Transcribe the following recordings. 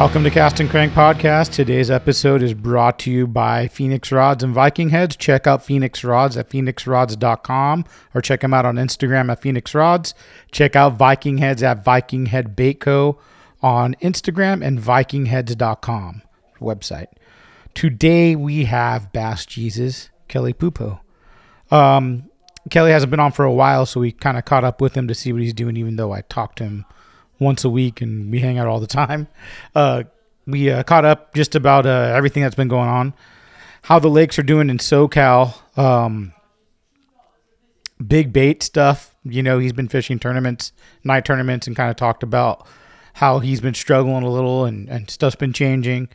Welcome to Cast and Crank Podcast. Today's episode is brought to you by Phenix Rods and Viking Heads. Check out Phenix Rods at phenixrods.com or check them out on Instagram at Phenix Rods. Check out Viking Heads at Viking Head Bait Co. on Instagram and vikingheads.com website. Today we have Bass Jesus, Kelly Puppo. Um, Kelly hasn't been on for a while, so we kind of caught up with him to see what he's doing, even though I talked to him once a week and we hang out all the time. Uh, we uh, caught up just about uh, everything that's been going on, how the lakes are doing in SoCal, um, big bait stuff. You know, he's been fishing tournaments, night tournaments, and kind of talked about how he's been struggling a little and, and stuff's been changing.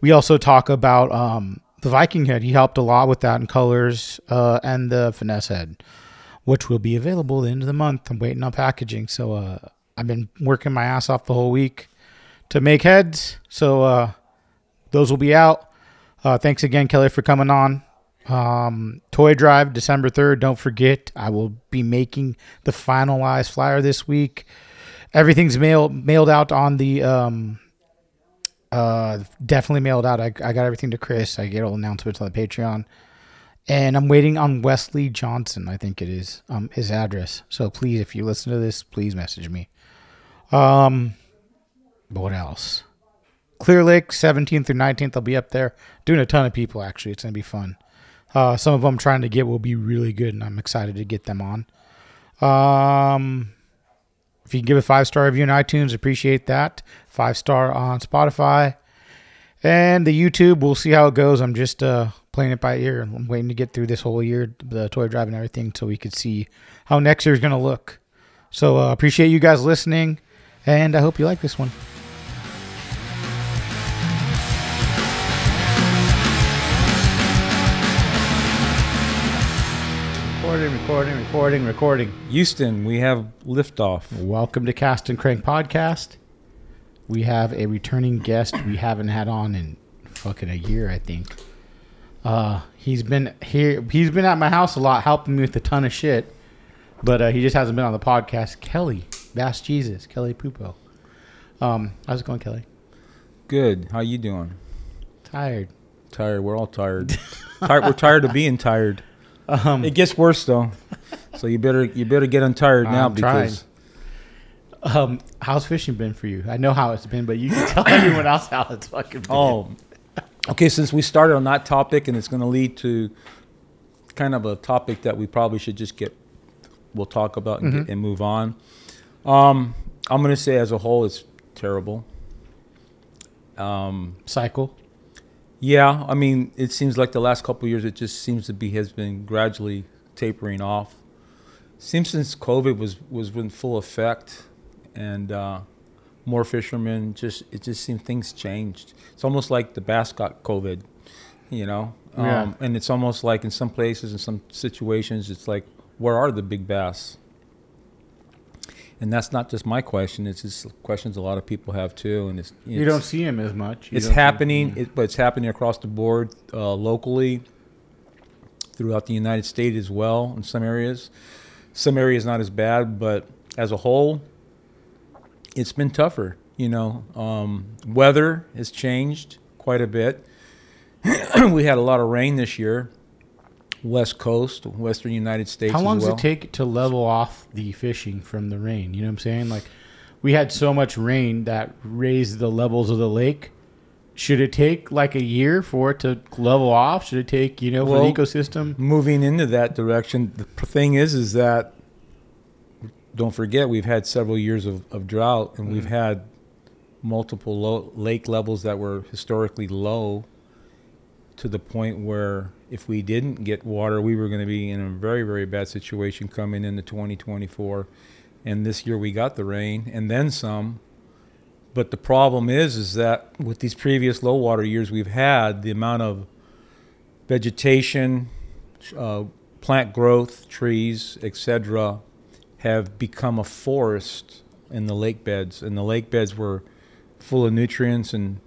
We also talk about um, the Viking head. He helped a lot with that in colors uh, and the finesse head, which will be available the end of the month. I'm waiting on packaging. So uh, I've been working my ass off the whole week to make heads. So uh, those will be out. Uh, thanks again, Kelly, for coming on. Um, Toy Drive, December 3rd. Don't forget, I will be making the finalized flyer this week. Everything's mailed mailed out on the um, uh, definitely mailed out. I, I got everything to Chris. I get all announcements on the Patreon. And I'm waiting on Wesley Johnson, I think it is, um, his address. So please, if you listen to this, please message me. Um, but what else? Clear Lake, 17th through 19th, I'll be up there doing a ton of people. Actually, it's gonna be fun. Uh, some of them I'm trying to get will be really good, and I'm excited to get them on. Um, if you can give a five star review on iTunes, appreciate that. Five star on Spotify, and the YouTube. We'll see how it goes. I'm just uh, playing it by ear. I'm waiting to get through this whole year, the toy drive and everything, so we could see how next year's gonna look. So uh, appreciate you guys listening, and I hope you like this one. Recording, recording, recording, recording. Houston, we have liftoff. Welcome to Cast and Crank Podcast. We have a returning guest we haven't had on in fucking a year, I think. Uh, he's been here. He's been at my house a lot, helping me with a ton of shit. But uh, he just hasn't been on the podcast. Kelly, Bass Jesus, Kelly Puppo. Um, how's it going, Kelly? Good. How you doing? Tired. Tired. We're all tired. tired. We're tired of being tired. Um, It gets worse though. So you better you better get untired now I'm trying. because um, how's fishing been for you? I know how it's been, but you can tell everyone else how it's fucking been. oh, okay. Since we started on that topic and it's going to lead to kind of a topic that we probably should just get we'll talk about and, Mhm. get, and move on. Um, I'm going to say as a whole it's terrible. Um, cycle. Yeah, I mean, it seems like the last couple of years, it just seems to be has been gradually tapering off. Seems since COVID was was in full effect, and uh, more fishermen just it just seemed things changed. It's almost like the bass got COVID, you know. Um, Yeah. And it's almost like in some places, in some situations, it's like, where are the big bass? And that's not just my question; it's just questions a lot of people have too. And it's, You don't see him as much. You it's happening, it, but it's happening across the board uh, locally, throughout the United States as well in some areas. Some areas not as bad, but as a whole, it's been tougher. You know, um, weather has changed quite a bit. we had a lot of rain this year, West Coast, Western United States. How long well. does it take to level off the fishing from the rain? You know what I'm saying? Like, we had so much rain that raised the levels of the lake. Should it take like a year for it to level off? Should it take, you know, for the ecosystem? moving into that direction the thing is is that don't forget we've had several years of, of drought and we've Mhm. had multiple low, lake levels that were historically low to the point where if we didn't get water we were going to be in a very very bad situation coming into 2024 and this year we got the rain and then some but the problem is is that with these previous low water years we've had the amount of vegetation uh, plant growth, trees, etc., have become a forest in the lake beds, and the lake beds were full of nutrients and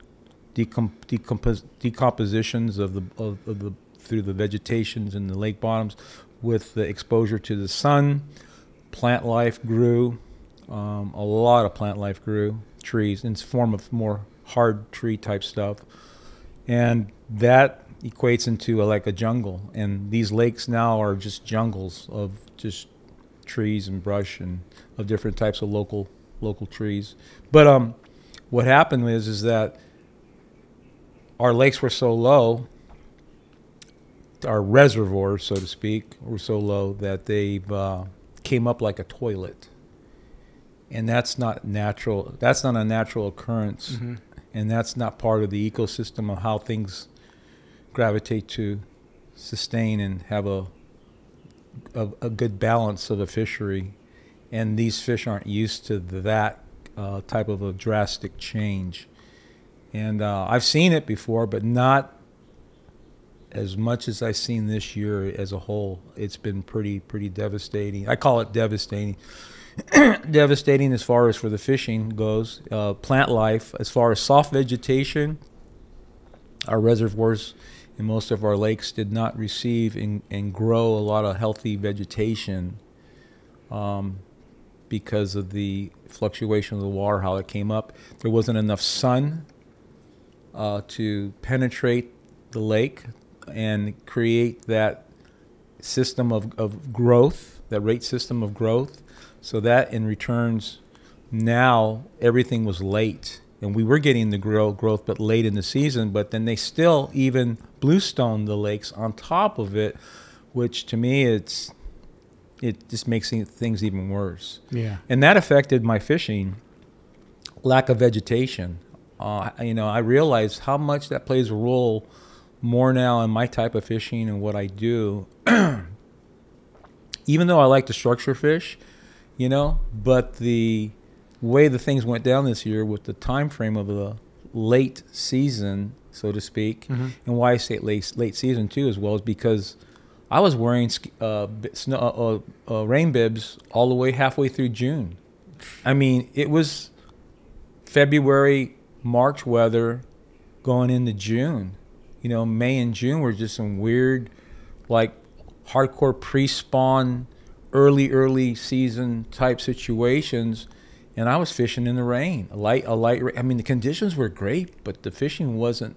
decom- decompos- decompositions of the of, of the through the vegetations in the lake bottoms, with the exposure to the sun. Plant life grew, um, a lot of plant life grew, trees in form of more hard tree type stuff, and that equates into a, like a jungle. And these lakes now are just jungles of just trees and brush and of different types of local local trees. But um, what happened is is that our lakes were so low, our reservoirs, so to speak, were so low that they uh, came up like a toilet, and that's not natural. That's not a natural occurrence, Mm-hmm. and that's not part of the ecosystem of how things gravitate to sustain and have a a, a good balance of a fishery. And these fish aren't used to that uh, type of a drastic change. And uh, I've seen it before, but not as much as I've seen this year as a whole. It's been pretty pretty devastating. I call it devastating. devastating as far as for the fishing goes. Uh, plant life, as far as soft vegetation, our reservoirs in most of our lakes did not receive and, and grow a lot of healthy vegetation um, because of the fluctuation of the water, how it came up. There wasn't enough sun uh, to penetrate the lake and create that system of, of growth, that rate system of growth. So that in returns, now everything was late. And we were getting the grow, growth, but late in the season. But then they still even bluestone the lakes on top of it, which to me it's it just makes things even worse. Yeah. And that affected my fishing. Lack of vegetation. Uh, you know, I realized how much that plays a role more now in my type of fishing and what I do. Even though I like to structure fish, you know, but the way the things went down this year with the time frame of the late season, so to speak, Mhm. and why I say late late season too as well is because I was wearing uh, snow, uh, uh, rain bibs all the way halfway through June. I mean, it was February, March weather going into June. You know, May and June were just some weird, like hardcore pre-spawn, early early season type situations, and I was fishing in the rain. A light, a light. I mean, the conditions were great, but the fishing wasn't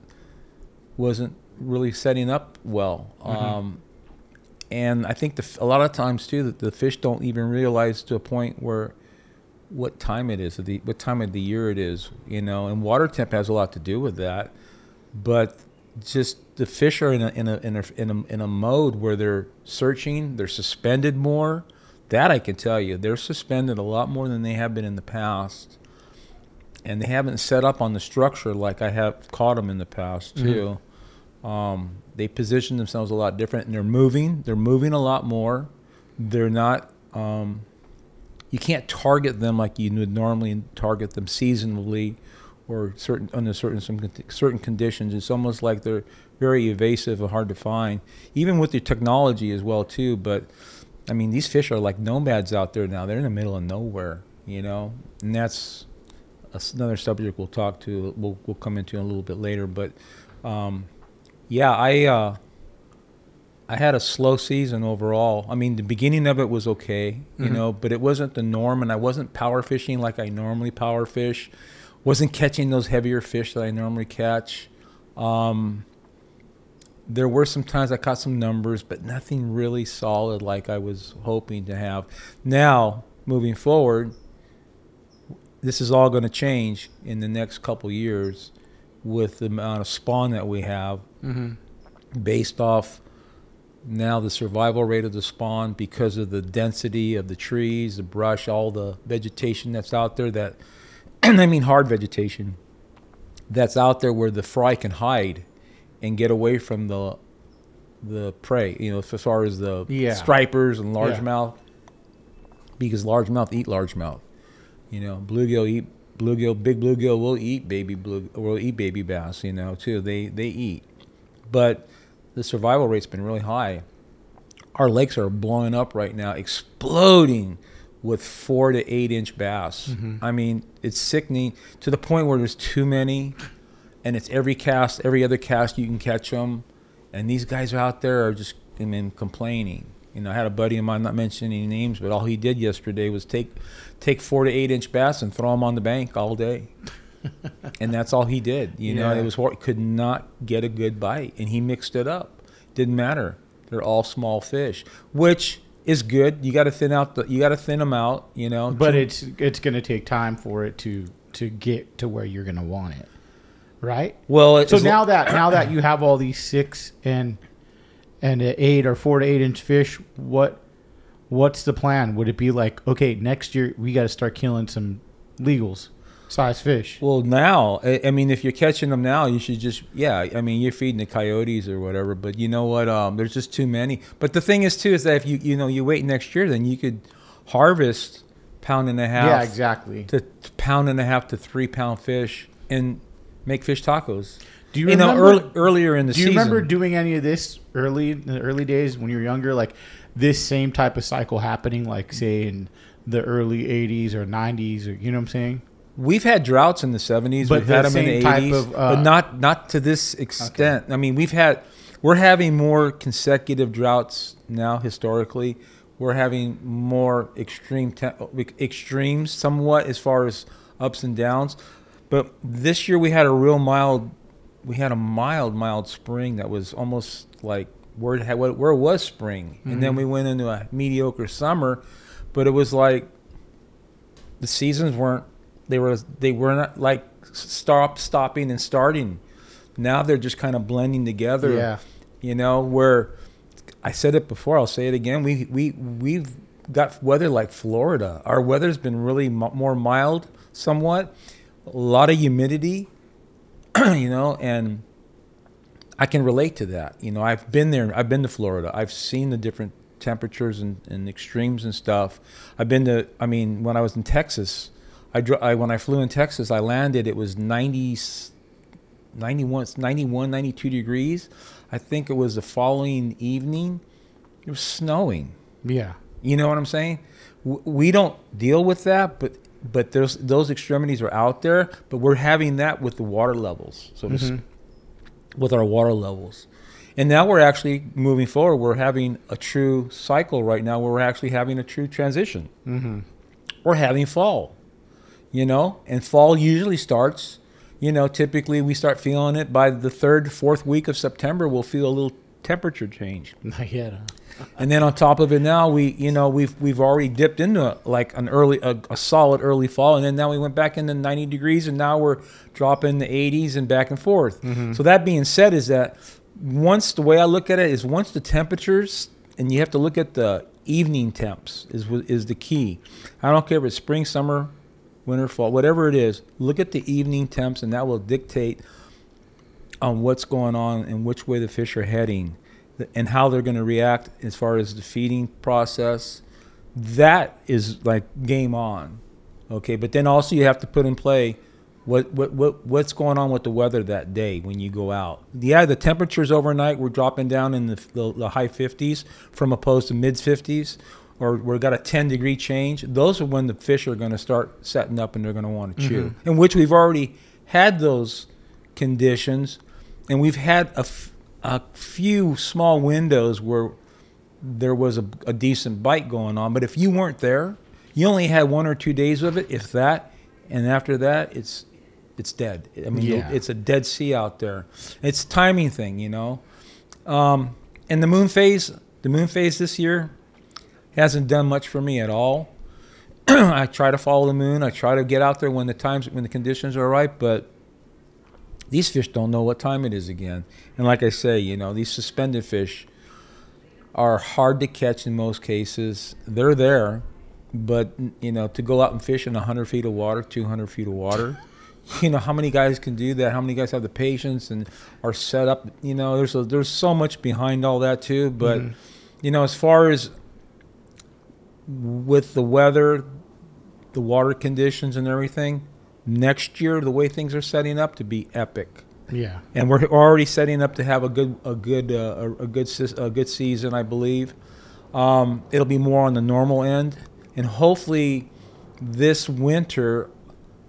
wasn't really setting up well. Um, and I think the, a lot of times too that the fish don't even realize to a point where what time it is, the, what time of the year it is, you know. And water temp has a lot to do with that, but just the fish are in a in a in a in a, in a mode where they're searching, they're suspended more. That I can tell you, they're suspended a lot more than they have been in the past, and they haven't set up on the structure like I have caught them in the past Mhm. too. Um, they position themselves a lot different, and they're moving. They're moving a lot more. They're not. Um, you can't target them like you would normally target them seasonally, or certain under certain some certain conditions. It's almost like they're very evasive and hard to find, even with the technology as well too. But I mean, these fish are like nomads out there now. They're in the middle of nowhere, you know, and that's another subject we'll talk to. We'll we'll come into a little bit later, but. Um, yeah, I uh, I had a slow season overall. I mean, the beginning of it was okay, you Mhm. know, but it wasn't the norm, and I wasn't power fishing like I normally power fish. Wasn't catching those heavier fish that I normally catch. Um, there were some times I caught some numbers, but nothing really solid like I was hoping to have. Now, moving forward, this is all going to change in the next couple years with the amount of spawn that we have Mm-hmm. based off now the survival rate of the spawn because of the density of the trees, the brush, all the vegetation that's out there that and I mean hard vegetation that's out there where the fry can hide and get away from the the prey, you know, as far as the Yeah. stripers and largemouth, Yeah. because largemouth eat largemouth. You know, bluegill eat bluegill, big bluegill will eat baby blue, will eat baby bass. You know, too. They they eat, but the survival rate's been really high. Our lakes are blowing up right now, exploding with four to eight inch bass. Mhm. I mean, it's sickening to the point where there's too many, and it's every cast, every other cast you can catch them, and these guys out there are just I mean complaining. You know, I had a buddy of mine, not mentioning names, but all he did yesterday was take take four to eight inch bass and throw them on the bank all day. and that's all he did. You know, Yeah. it was hor- could not get a good bite, and he mixed it up. Didn't matter. They're all small fish, which is good. You got to thin out the. You got to thin them out. You know, But it's it's going to take time for it to to get to where you're going to want it, right? well, So now that now that you have all these six and and eight or four to eight inch fish, what what's the plan? Would it be like okay, next year we got to start killing some legals size fish? Well, now, I, I mean, if you're catching them now, you should just, yeah. I mean, you're feeding the coyotes or whatever, but you know what? Um, there's just too many. But the thing is, too, is that if you, you know, you wait next year, then you could harvest pound and a half yeah, exactly. to pound and a half to three pound fish and make fish tacos. Do you You, know, remember? early, earlier in the season? do you season. remember doing any of this early in the early days when you were younger? Like this same type of cycle happening, like say in the early '80s or '90s, or you know what I'm saying? We've had droughts in the 70s. But we've had the them in the type 80s, of, uh, but not not to this extent. I mean, we've had we're having more consecutive droughts now historically. We're having more extreme te- extremes somewhat as far as ups and downs. But this year we had a real mild we had a mild mild spring that was almost like where had, where was spring. And then Mhm. we went into a mediocre summer, but it was like the seasons weren't they were they were not like stop stopping and starting. Now they're just kind of blending together. Yeah. you know where i said it before i'll say it again. We we we've got weather like florida. Our weather's been really mo more mild somewhat a lot of humidity you know and i can relate to that. You know i've been there i've been to florida. I've seen the different temperatures and, and extremes and stuff. I've been to i mean when i was in texas I, dro- I when i flew in texas i landed it was 90 91 91 92 degrees i think it was the following evening it was snowing Yeah. you know what i'm saying W- we don't deal with that but but there's those extremities are out there but we're having that with the water levels so to Mhm. s- with our water levels and now we're actually moving forward we're having a true cycle right now where we're actually having a true transition Mm-hmm. we're having fall you know and fall usually starts you know typically we start feeling it by the third fourth week of september we'll feel a little temperature change Not yet. Huh? and then on top of it now we you know we've we've already dipped into like an early a, a solid early fall and then now we went back into 90 degrees and now we're dropping the 80s and back and forth Mhm. so that being said is that once the way i look at it is once the temperatures and you have to look at the evening temps is is the key i don't care if it's spring summer winter fall whatever it is look at the evening temps and that will dictate on what's going on and which way the fish are heading and how they're going to react as far as the feeding process. That is like game on okay? But then also you have to put in play what, what, what what's going on with the weather that day when you go out. Yeah the temperatures overnight were dropping down in the, the, the high 50s from opposed to mid 50s or we've got a 10 degree change those are when the fish are going to start setting up and they're going to want to chew in which we've already had those conditions and we've had a, f- a few small windows where there was a, a decent bite going on. But if you weren't there, you only had one or two days of it, if that, and after that, it's it's dead. I mean, Yeah. it's a dead sea out there. It's a timing thing, you know. Um, and the moon phase, the moon phase this year hasn't done much for me at all. I try to follow the moon. I try to get out there when the times when the conditions are right, but these fish don't know what time it is again. And like I say, you know, these suspended fish are hard to catch in most cases. They're there, but you know, to go out and fish in 100 feet of water, 200 feet of water, you know, how many guys can do that? How many guys have the patience and are set up? You know, there's a, there's so much behind all that too. But Mhm. you know, as far as with the weather, the water conditions, and everything, next year the way things are setting up to be epic Yeah. and we're already setting up to have a good a good uh, a, a good a good season, I believe. Um, it'll be more on the normal end, and hopefully this winter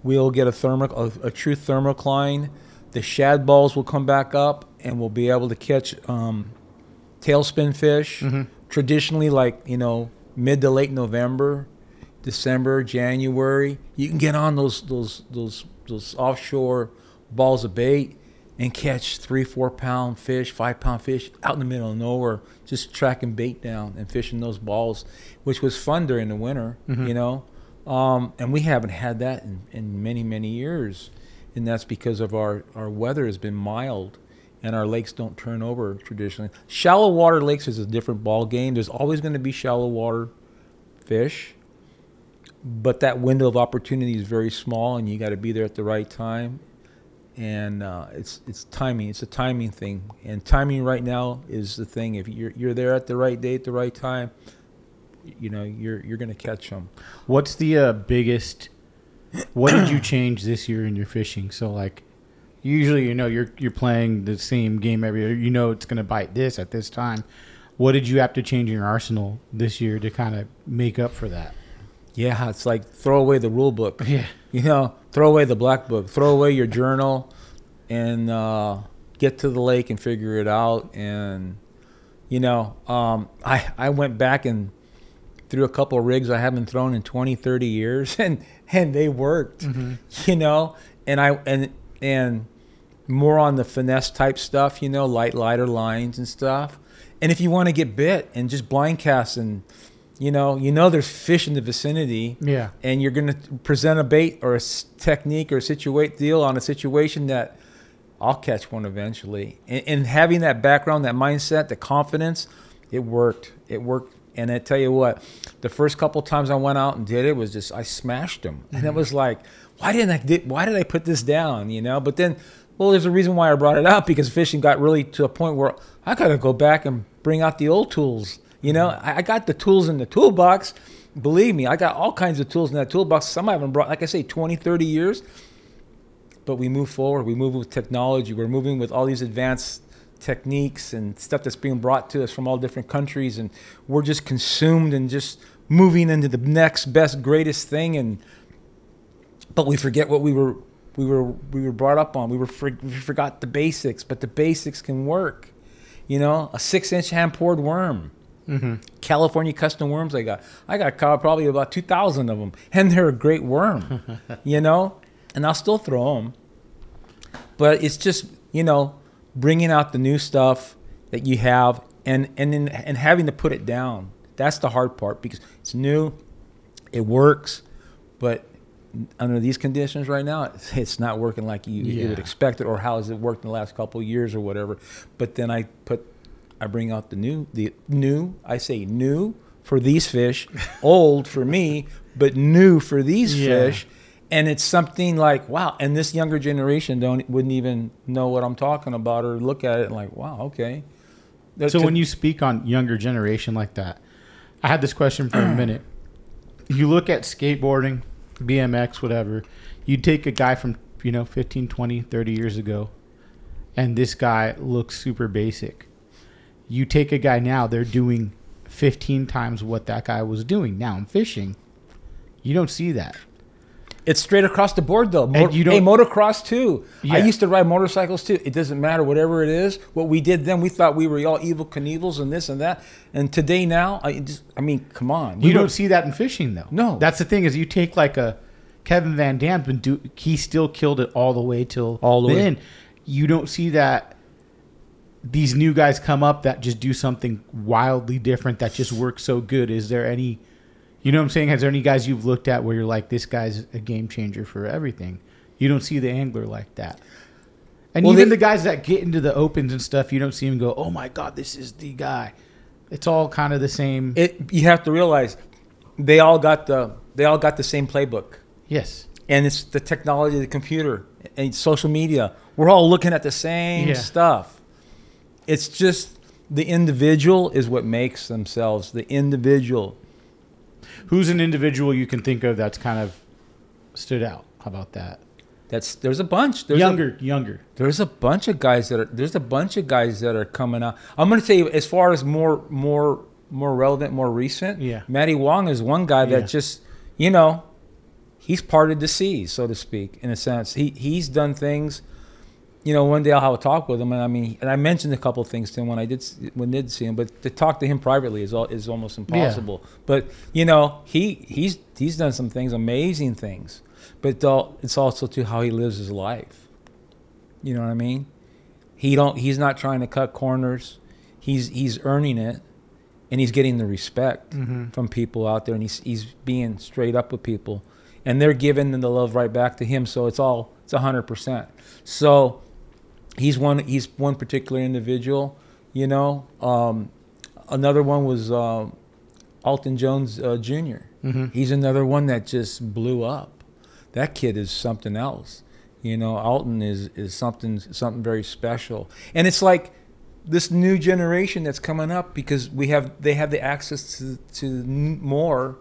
we'll get a thermo a, a true thermocline. The shad balls will come back up, and we'll be able to catch um, tailspin fish. Mhm. Traditionally, like you know, mid to late November, December, January, you can get on those those those those offshore balls of bait and catch three, four pound fish, five pound fish out in the middle of nowhere, just tracking bait down and fishing those balls, which was fun during the winter, Mhm. you know. Um, and we haven't had that in, in many, many years. And that's because of our, our weather has been mild and our lakes don't turn over traditionally. Shallow water lakes is a different ball game. There's always going to be shallow water fish, but that window of opportunity is very small, and you got to be there at the right time. And uh, it's it's timing. It's a timing thing, and timing right now is the thing. If you're you're there at the right day at the right time, you know you're you're going to catch them. What's the uh, biggest? What did you change this year in your fishing? So like, usually you know you're you're playing the same game every year. You know it's gonna bite this at this time. What did you have to change in your arsenal this year to kind of make up for that? Yeah, it's like throw away the rule book. Yeah. You know, throw away the black book, throw away your journal, and uh, get to the lake and figure it out. And you know, um, I I went back and threw a couple of rigs I haven't thrown in 20, 30 years, and and they worked. You know, and I and and more on the finesse type stuff. You know, light lighter lines and stuff. And if you want to get bit and just blind cast and you know, you know there's fish in the vicinity Yeah. and you're going to present a bait or a technique or a situate deal on a situation that I'll catch one eventually. And, and having that background, that mindset, the confidence, it worked. It worked. And I tell you what, the first couple times I went out and did it was just I smashed them, and it mm-hmm. was like, why didn't I? Did, why did I put this down? You know. But then, well, there's a reason why I brought it up because fishing got really to a point where I got to go back and bring out the old tools. You know, mm-hmm. I, I got the tools in the toolbox. Believe me, I got all kinds of tools in that toolbox. Some I haven't brought, like I say, 20, 30 years. But we move forward. We move with technology. We're moving with all these advanced techniques and stuff that's being brought to us from all different countries. And we're just consumed and just moving into the next best, greatest thing. And but we forget what we were we were we were brought up on. We were we forgot the basics, but the basics can work. You know, a six-inch hand poured worm. Mm-hmm. California custom worms I got. I got probably about 2,000 of them, and they're a great worm, you know, and I'll still throw them. But it's just, you know, bringing out the new stuff that you have and, and, then and having to put it down. That's the hard part because it's new, it works, but under these conditions right now, it's, not working like you, you would expect it, or how has it worked in the last couple of years or whatever. But then I put I bring out the new, the new. I say new for these fish, old for me, but new for these Yeah. fish. And it's something like wow. And this younger generation don't wouldn't even know what I'm talking about or look at it and like wow, okay. So when you speak on younger generation like that, I had this question for a minute. You look at skateboarding, BMX, whatever. You take a guy from, you know, 15, 20, 30 years ago and this guy looks super basic. You take a guy now, they're doing 15 times what that guy was doing now I'm fishing. You don't see that. It's straight across the board though. Mo- you hey, don't- motocross too. I used to ride motorcycles too. It doesn't matter whatever it is. What we did then, we thought we were all Evel Knievels and this and that. And today now, I just, I mean, come on. You We don't were- see that in fishing though. No. That's the thing is you take like a Kevin VanDam's been do he still killed it all the way till All the way. end. You don't see that these new guys come up that just do something wildly different that just works so good. Is there any you know what I'm saying? Has there any guys you've looked at where you're like, this guy's a game changer for everything? You don't see the angler like that. And Well, even they- the guys that get into the opens and stuff, you don't see them go, oh my God, this is the guy. It's all kind of the same. it, you have to realize they all got the they all got the same playbook. yes. and it's the technology, the computer, and social media. We're all looking at the same Yeah. stuff. It's just the individual is what makes themselves the individual. Who's an individual you can think of that's kind of stood out? How about that? That's there's a bunch. There's younger, younger. There's a bunch of guys that are there's a bunch of guys that are coming out. I'm going to tell you as far as more more more relevant, more recent. Yeah. Matty Wong is one guy that Yeah. just you know he's parted the seas, so to speak, in a sense. He he's done things. You know, one day I'll have a talk with him, and I mean, and I mentioned a couple of things to him when I did when I did see him, but to talk to him privately is all, is almost impossible. But you know, he he's he's done some things, amazing things, but though it's also to how he lives his life. You know what I mean? He don't. He's not trying to cut corners. He's he's earning it, and he's getting the respect Mm-hmm. from people out there, and he's he's being straight up with people, and they're giving the love right back to him. So it's all it's a hundred percent. So he's one he's one particular individual. You know, um, another one was um Alton Jones uh, junior Mm-hmm. He's another one that just blew up. That kid is something else. You know, Alton is is something something very special. And it's like this new generation that's coming up because we have they have the access to to more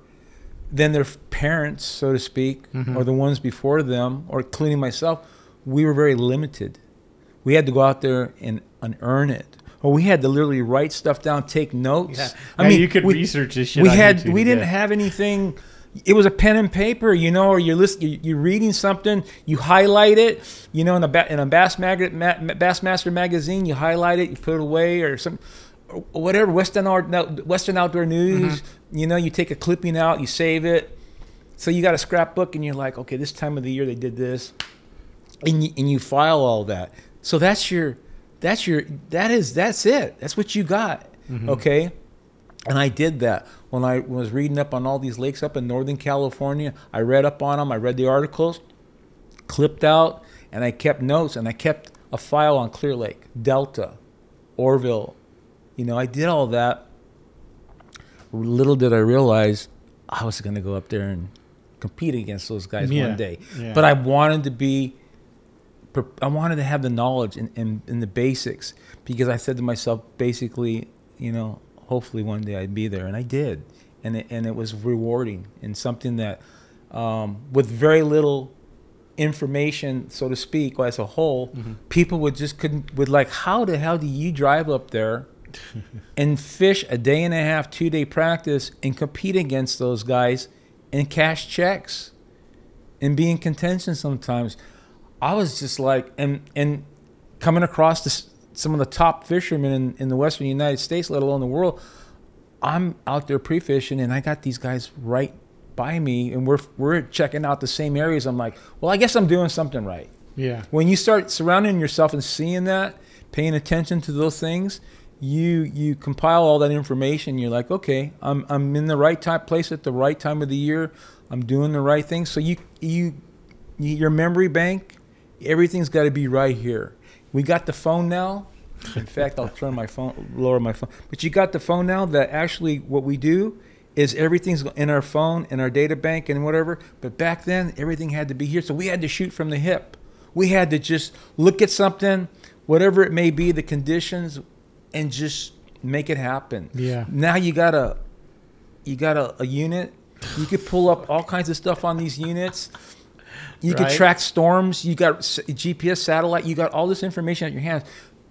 than their parents, so to speak, Mhm. or the ones before them, or including myself. We were very limited. We had to go out there and, earn it. Or we had to literally write stuff down, take notes. Yeah. I mean, you could we, research this shit. we had YouTube, we didn't yeah. have anything it was a pen and paper you know or you're listening you're reading something you highlight it you know in a in a bass, Mag- Ma- bassmaster magazine you highlight it you put it away or some or whatever western art western outdoor news Mm-hmm. you know you take a clipping out you save it so you got a scrapbook and you're like okay this time of the year they did this and you, and you file all that so that's your that's your that is that's it that's what you got Mhm. okay and I did that when I was reading up on all these lakes up in Northern California. I read up on them. I read the articles, clipped out, and I kept notes. And I kept a file on Clear Lake, Delta, Oroville. You know, I did all that. Little did I realize I was going to go up there and compete against those guys Yeah, one day. yeah. But I wanted to be I wanted to have the knowledge and, and, and the basics because I said to myself, basically, you know, hopefully one day I'd be there, and I did, and it, and it was rewarding and something that, um, with very little information, so to speak, as a whole, Mhm. people would just couldn't would like, how the hell do you drive up there? and fish a day and a half, two day practice, and compete against those guys, and cash checks, and be in contention sometimes. I was just like, and and coming across this, some of the top fishermen in, in the Western United States, let alone the world. I'm out there pre-fishing, and I got these guys right by me, and we're we're checking out the same areas. I'm like, well, I guess I'm doing something right. Yeah. When you start surrounding yourself and seeing that, paying attention to those things, you you compile all that information. You're like, okay, I'm I'm in the right type place at the right time of the year. I'm doing the right thing. So you you, you your memory bank, everything's got to be right here. We got the phone now. In fact, I'll turn my phone, lower my phone. But you got the phone now that actually what we do is everything's in our phone, in our data bank, and whatever. But back then, everything had to be here. So we had to shoot from the hip. We had to just look at something, whatever it may be, the conditions, and just make it happen. Yeah. Now you got a, you got a, a unit. You could pull up all kinds of stuff on these units. You could Right. track storms. You got GPS satellite. You got all this information at your hands.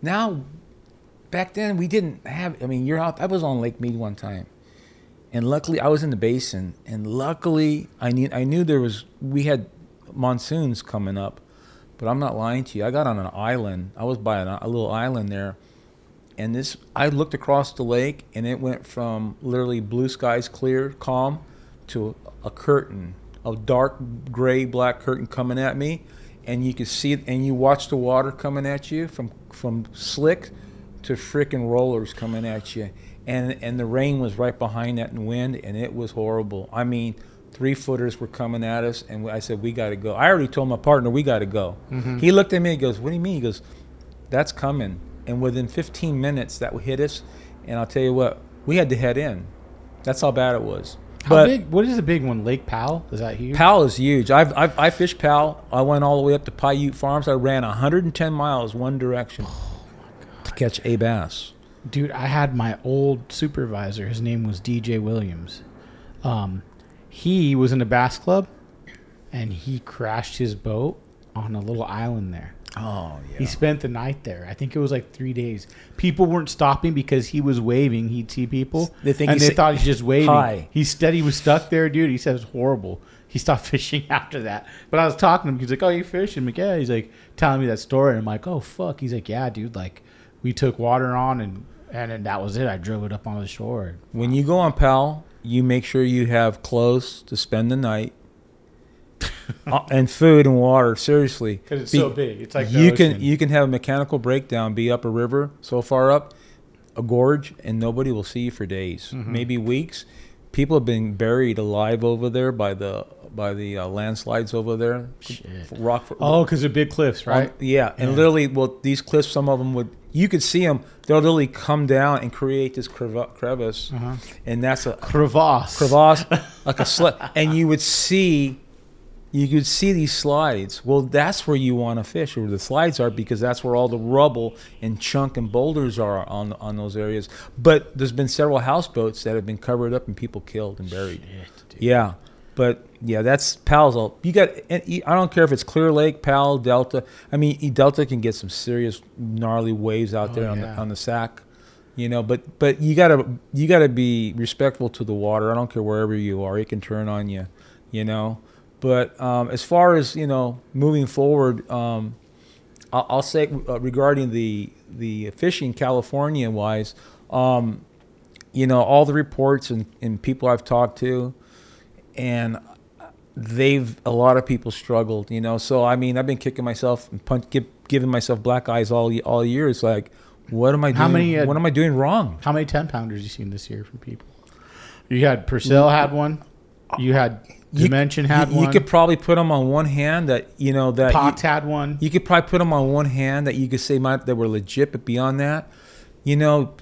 Now, back then we didn't have. I mean, you're out. I was on Lake Mead one time, and luckily I was in the basin, and luckily I knew I knew there was we had monsoons coming up, but I'm not lying to you. I got on an island. I was by an, a little island there, and this I looked across the lake, and it went from literally blue skies, clear, calm, to a curtain, a dark gray black curtain coming at me, and you could see it, and you watch the water coming at you from from slick to frickin' rollers coming at you, and and the rain was right behind that and wind, and it was horrible. I mean. Three footers were coming at us, and I said, "We got to go." I already told my partner, "We got to go." Mhm. He looked at me. He goes, "What do you mean?" He goes, "That's coming." And within 15 minutes, that hit us. And I'll tell you what, we had to head in. That's how bad it was. How but big? What is the big one? Lake Powell? Is that huge? Powell is huge. I've, I've I fished Powell. I went all the way up to Paiute Farms. I ran 110 miles one direction to catch a bass. Dude, I had my old supervisor. His name was DJ Williams. Um, he was in a bass club, and he crashed his boat on a little island there. Oh yeah. He spent the night there. I think it was like three days. People weren't stopping because he was waving. He'd see people, They think and he's they thought he's just waving. Hi. He said he was stuck there, dude. He said it was horrible. He stopped fishing after that. But I was talking to him. He's like, "Oh, you fishing?" I'm like, "Yeah." He's like telling me that story, and I'm like, "Oh, fuck." He's like, "Yeah, dude. Like, we took water on, and and then that was it. I drove it up on the shore." When you go on Powell, you make sure you have clothes to spend the night. Uh, and food and water. Seriously, Because it's Be- so big. It's like you can you can have a mechanical breakdown, be up a river so far up, a gorge, and nobody will see you for days, Mm-hmm. maybe weeks. People have been buried alive over there by the by the uh, landslides over there. Shit. Rock. Oh, because they're big cliffs, right? Um, yeah, and Yeah. literally, well, these cliffs, some of them would, you could see them. They'll literally come down and create this creva- crevice, Uh-huh. and that's a Crevasse. crevasse, like a slit, and you would see, you could see these slides. Well, that's where you want to fish, where the slides are, because that's where all the rubble and chunk and boulders are on on those areas. But there's been several houseboats that have been covered up and people killed and buried. Shit. Yeah, but yeah, that's Powell's. All you got. I don't care if it's Clear Lake, Pal, Delta. I mean, E- Delta can get some serious gnarly waves out Oh, there on yeah. the on the sack. You know, but but you gotta you gotta be respectful to the water. I don't care wherever you are; it can turn on you. You know, but um, as far as you know, moving forward, um, I'll, I'll say uh, regarding the the fishing California wise, um, you know, all the reports and, and people I've talked to, and they've a lot of people struggled. You know, so I mean, I've been kicking myself and punch, give, giving myself black eyes all all year. It's like, what am I doing? How many, uh, what am I doing wrong? How many 10 pounders you seen this year from people? You had Purcell had one. You had You- Dimension had you, one. you could probably put them on one hand that you know that you- had one. You could probably put them on one hand that you could say might, that were legit, but beyond that, you know,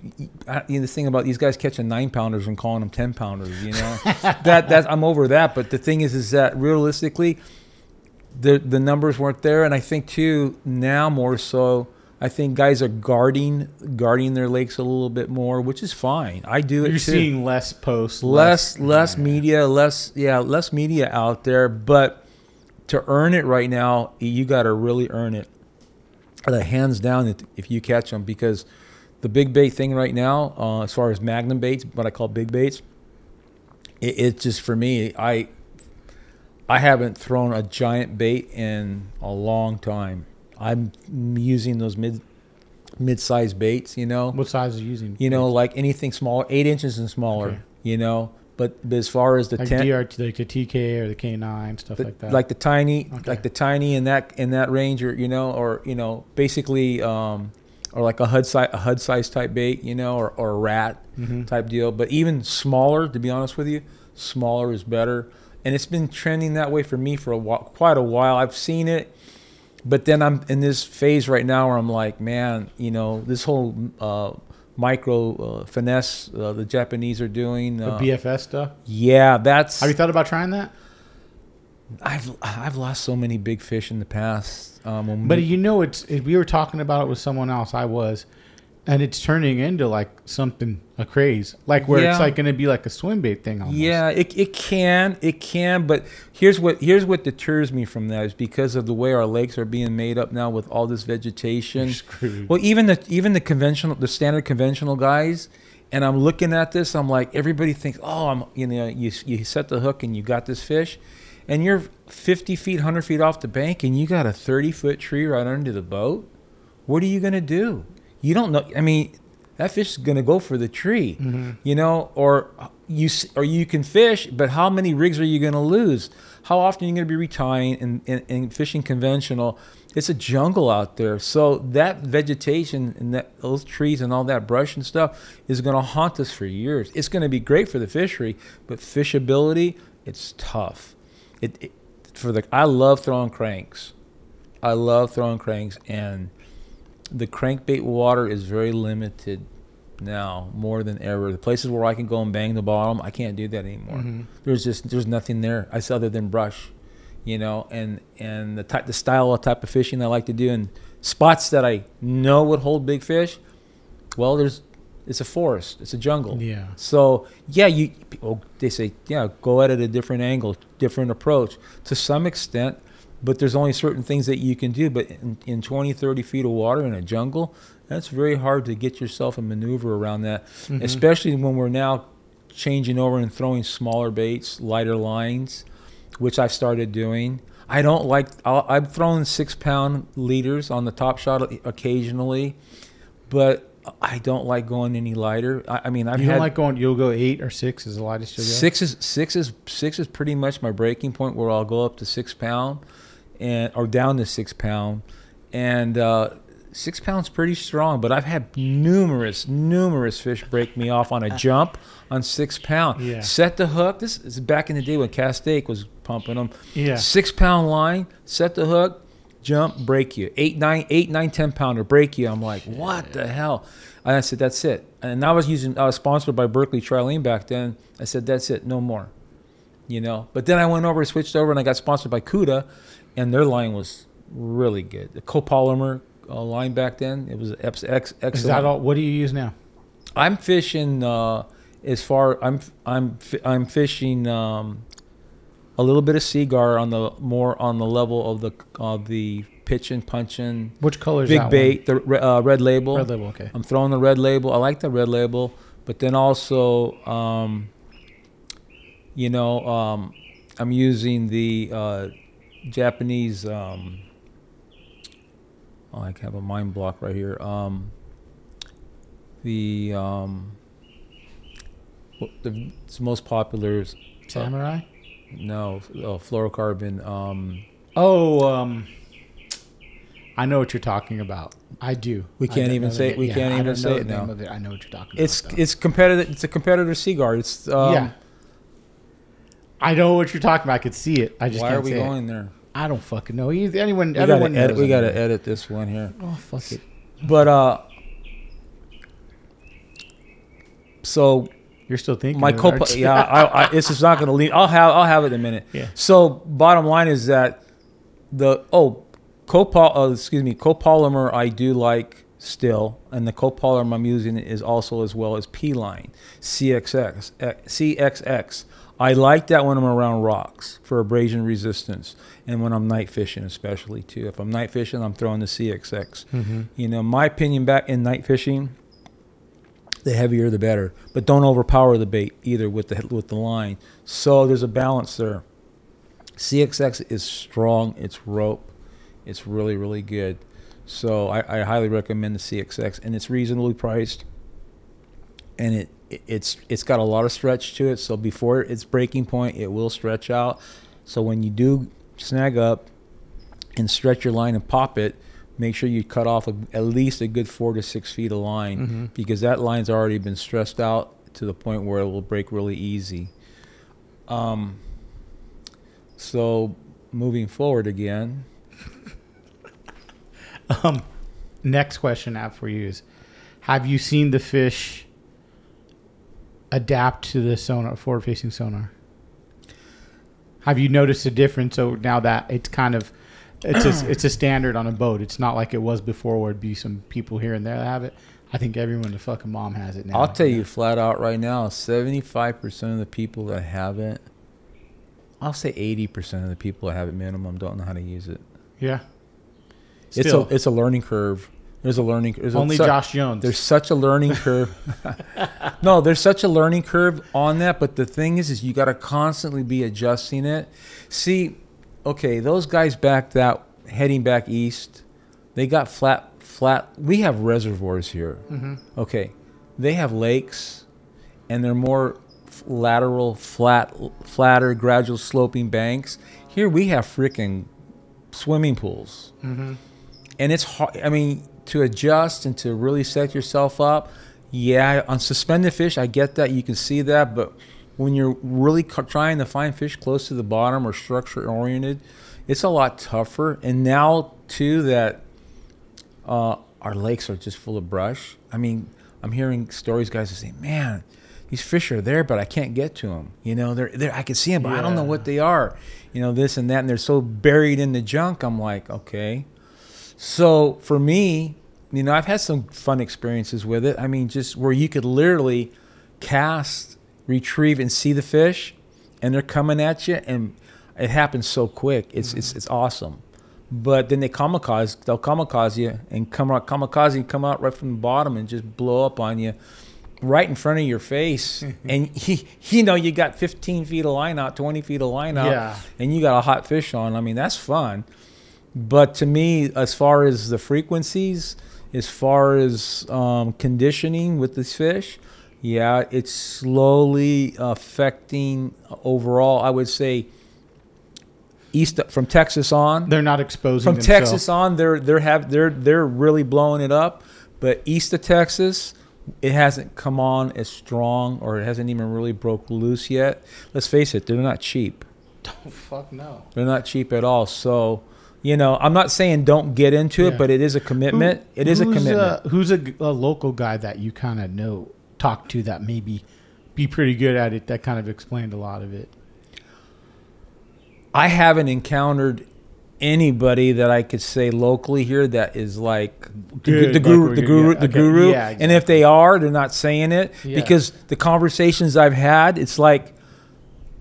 I, you know, the thing about these guys catching nine pounders and calling them ten pounders, you know, that that I'm over that. But the thing is, is that realistically, the the numbers weren't there, and I think too now more so. I think guys are guarding guarding their lakes a little bit more, which is fine. I do it You're seeing less posts, less less yeah. media less yeah less media out there but to earn it right now you got to really earn it uh, hands down if- if you catch them because the big bait thing right now uh, as far as magnum baits what i call big baits it, it's just for me i i haven't thrown a giant bait in a long time i'm using those mid mid-sized baits you know What size are you using? you know, like anything smaller, eight inches and smaller. Okay. You know, but, but as far as the like ten, DRT, like the TK or the K9 stuff the- like that. like the tiny, Okay. like the tiny in that in that range, or you know, or you know, basically, um, or like a HUD size, a HUD size type bait, you know, or, or a rat Mhm. type deal. But even smaller, to be honest with you, smaller is better. And it's been trending that way for me for a while, quite a while. I've seen it, but then I'm in this phase right now where I'm like, man, you know, this whole uh, micro uh, finesse uh, the Japanese are doing. the Uh, BFS stuff. yeah, that's. Have you thought about trying that? I've I've lost so many big fish in the past. Um, But we- you know, it's it, we were talking about it with someone else. I was, and it's turning into like something a craze, like where it's like going to be like a swim bait thing. Almost. Yeah, it, it can, it can, but here's what here's what deters me from that is because of the way our lakes are being made up now with all this vegetation. Well, even the even the conventional, the standard conventional guys, and I'm looking at this, I'm like, everybody thinks, oh, I'm, you know, you you set the hook and you got this fish, and you're 50 feet, 100 feet off the bank, and you got a 30 foot tree right under the boat. What are you gonna do? You don't know. I mean, that fish is gonna go for the tree, Mhm. you know, or you or you can fish, but how many rigs are you gonna lose? How often are you gonna be retying and, and, and fishing conventional? It's a jungle out there, so that vegetation and that those trees and all that brush and stuff is gonna haunt us for years. It's gonna be great for the fishery, but fishability, it's tough. It, it for the I love throwing cranks. I love throwing cranks, and the crankbait water is very limited now, more than ever. The places where I can go and bang the bottom, I can't do that anymore. Mhm. There's just there's nothing there. I other than brush, you know, and and the type the style of type of fishing I like to do, and spots that I know would hold big fish. Well, there's it's a forest, it's a jungle. Yeah. So yeah, you oh, they say yeah, go at it a different angle, different approach to some extent, but there's only certain things that you can do. But in, in 20, 30 feet of water in a jungle, that's very hard to get yourself and maneuver around that, Mhm. especially when we're now changing over and throwing smaller baits, lighter lines, which I've started doing. I don't like. I'll, I've thrown six pound leaders on the top shot occasionally, but I don't like going any lighter. I, I mean, I've you don't had like going. You'll go eight or six is the lightest you'll go. six is six is six is pretty much my breaking point where I'll go up to six pound, and or down to six pound, and uh, six pounds pretty strong. But I've had numerous numerous fish break me off on a jump on six pound. Yeah. Set the hook. This is back in the day when Castaic was pumping them. Yeah. Six pound line. Set the hook. Jump, break you. Eight, nine, eight, nine, ten pounder, break you. I'm like, what the hell? And I said, that's it. And I was using, I was sponsored by Berkley Trilene back then. I said, that's it, no more. You know. But then I went over, switched over, and I got sponsored by Cuda, and their line was really good. The copolymer uh, line back then, it was ex, ex, excellent. Is that all? What do you use now? I'm fishing uh, as far I'm I'm I'm fishing um, a little bit of Seaguar on the more on the level of the of the pitching punching Which color is big bait the uh, red label. Red label. Okay. I'm throwing the red label. I like the red label, but then also um, you know um, I'm using the uh, Japanese. Um, oh, I have a mind block right here. Um, the um, the it's most popular is Samurai. no uh, fluorocarbon. Um, Oh, um, I know what you're talking about. I do. We can't even say it- we can't even say it now. of I know what you're talking it's about. It's it's competitive. It's a competitor Seaguar. It's um, yeah. I know what you're talking about. I could see it. I just Why can't are we say going there? I don't fucking know. Either. Anyone. We everyone gotta edit. knows We gotta edit this one here. Oh fuck it. But uh, so You're still thinking. my of it, co aren't you? yeah, I, I, this is not gonna leave. I'll have I'll have it in a minute. Yeah. So bottom line is that the oh copol uh, excuse me copolymer I do like still, and the copolymer I'm using is also as well as P line CXX eh, CXX. I like that when I'm around rocks for abrasion resistance, and when I'm night fishing especially too. If I'm night fishing, I'm throwing the CXX. Mhm. You know, my opinion back in night fishing, the heavier the better, but don't overpower the bait either with the with the line. So there's a balance there. CXX is strong. It's rope. It's really really good. So I, I highly recommend the CXX, and it's reasonably priced. And it- it's it's got a lot of stretch to it. So before its breaking point, it will stretch out. So when you do snag up and stretch your line and pop it, make sure you cut off a, at least a good four to six feet of line Mhm. because that line's already been stressed out to the point where it will break really easy. Um, so moving forward again, Um, next question I have for you is: Have you seen the fish adapt to the sonar, forward-facing sonar? Have you noticed a difference? So now that it's kind of it's a, it's a standard on a boat. It's not like it was before, where it'd be some people here and there that have it. I think everyone, the fucking mom, has it now. I'll tell you flat out right now, seventy-five percent of the people that have it, I'll say eighty percent of the people that have it minimum don't know how to use it. Yeah. It's a it's a learning curve. There's a learning. There's only so- Josh Jones. There's such a learning curve. no, there's such a learning curve on that. But the thing is, is you got to constantly be adjusting it. See, okay, those guys back that heading back east, they got flat, flat. We have reservoirs here. hmm Okay, they have lakes, and they're more f- lateral, flat, flatter, gradual sloping banks. Here we have freaking swimming pools hmm and it's hard. I mean, to adjust and to really set yourself up. Yeah, on suspended fish, I get that. You can see that, but when you're really trying to find fish close to the bottom or structure oriented, it's a lot tougher. And now too that uh, our lakes are just full of brush. I mean, I'm hearing stories, guys are saying, "Man, these fish are there, but I can't get to them. You know, they're there. I can see them, but I don't know what they are. You know, this and that, and they're so buried in the junk. I'm like, okay. So for me, you know, I've had some fun experiences with it. I mean, just where you could literally cast, retrieve, and see the fish, and they're coming at you, and it happens so quick. It's it's it's awesome. But then they kamikaze, they'll kamikaze you and come out kamikaze and come out right from the bottom and just blow up on you, right in front of your face. and you, you know you got 15 feet of line out, 20 feet of line out, Yeah. and you got a hot fish on. I mean that's fun. But to me, as far as the frequencies, as far as um, conditioning with this fish, yeah, it's slowly affecting overall. I would say east from Texas on. They're not exposing From themselves. Texas on, they're they're have they're they're really blowing it up. But east of Texas, it hasn't come on as strong, or it hasn't even really broke loose yet. Let's face it, they're not cheap. Oh, fuck no. They're not cheap at all. So, you know, I'm not saying don't get into Yeah. it, but it is a commitment. Who- it is a commitment. uh, who's a local guy that you kind of know, talk to that maybe be pretty good at it that kind of explained a lot of it? I haven't encountered anybody that I could say locally here that is like the, Good, the guru, the guru, yeah, the okay, guru. yeah, And if they are, they're not saying it because the conversations I've had, it's like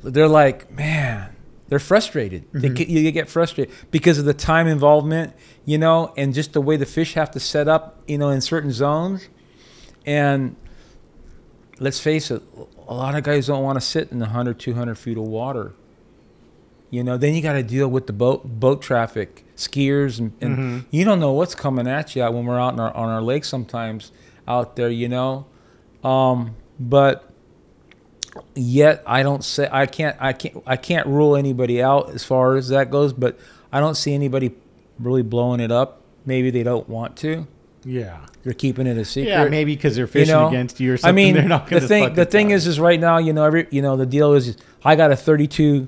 they're like, man, they're frustrated. They Mhm. get, you get frustrated because of the time involvement, you know, and just the way the fish have to set up, you know, in certain zones. And let's face it, a lot of guys don't want to sit in 100, 200 feet of water. You know, then you got to deal with the boat boat traffic, skiers, and, and Mhm. you don't know what's coming at you when we're out in our, on our lake sometimes out there. You know, um, but yet I don't say I can't I can't I can't rule anybody out as far as that goes. But I don't see anybody really blowing it up. Maybe they don't want to. Yeah. They're keeping it a secret. Yeah, maybe because they're fishing know, against you or something. I mean, they're not the gonna thing the thing is, is right now, you know, every you know, the deal is, I got a 32,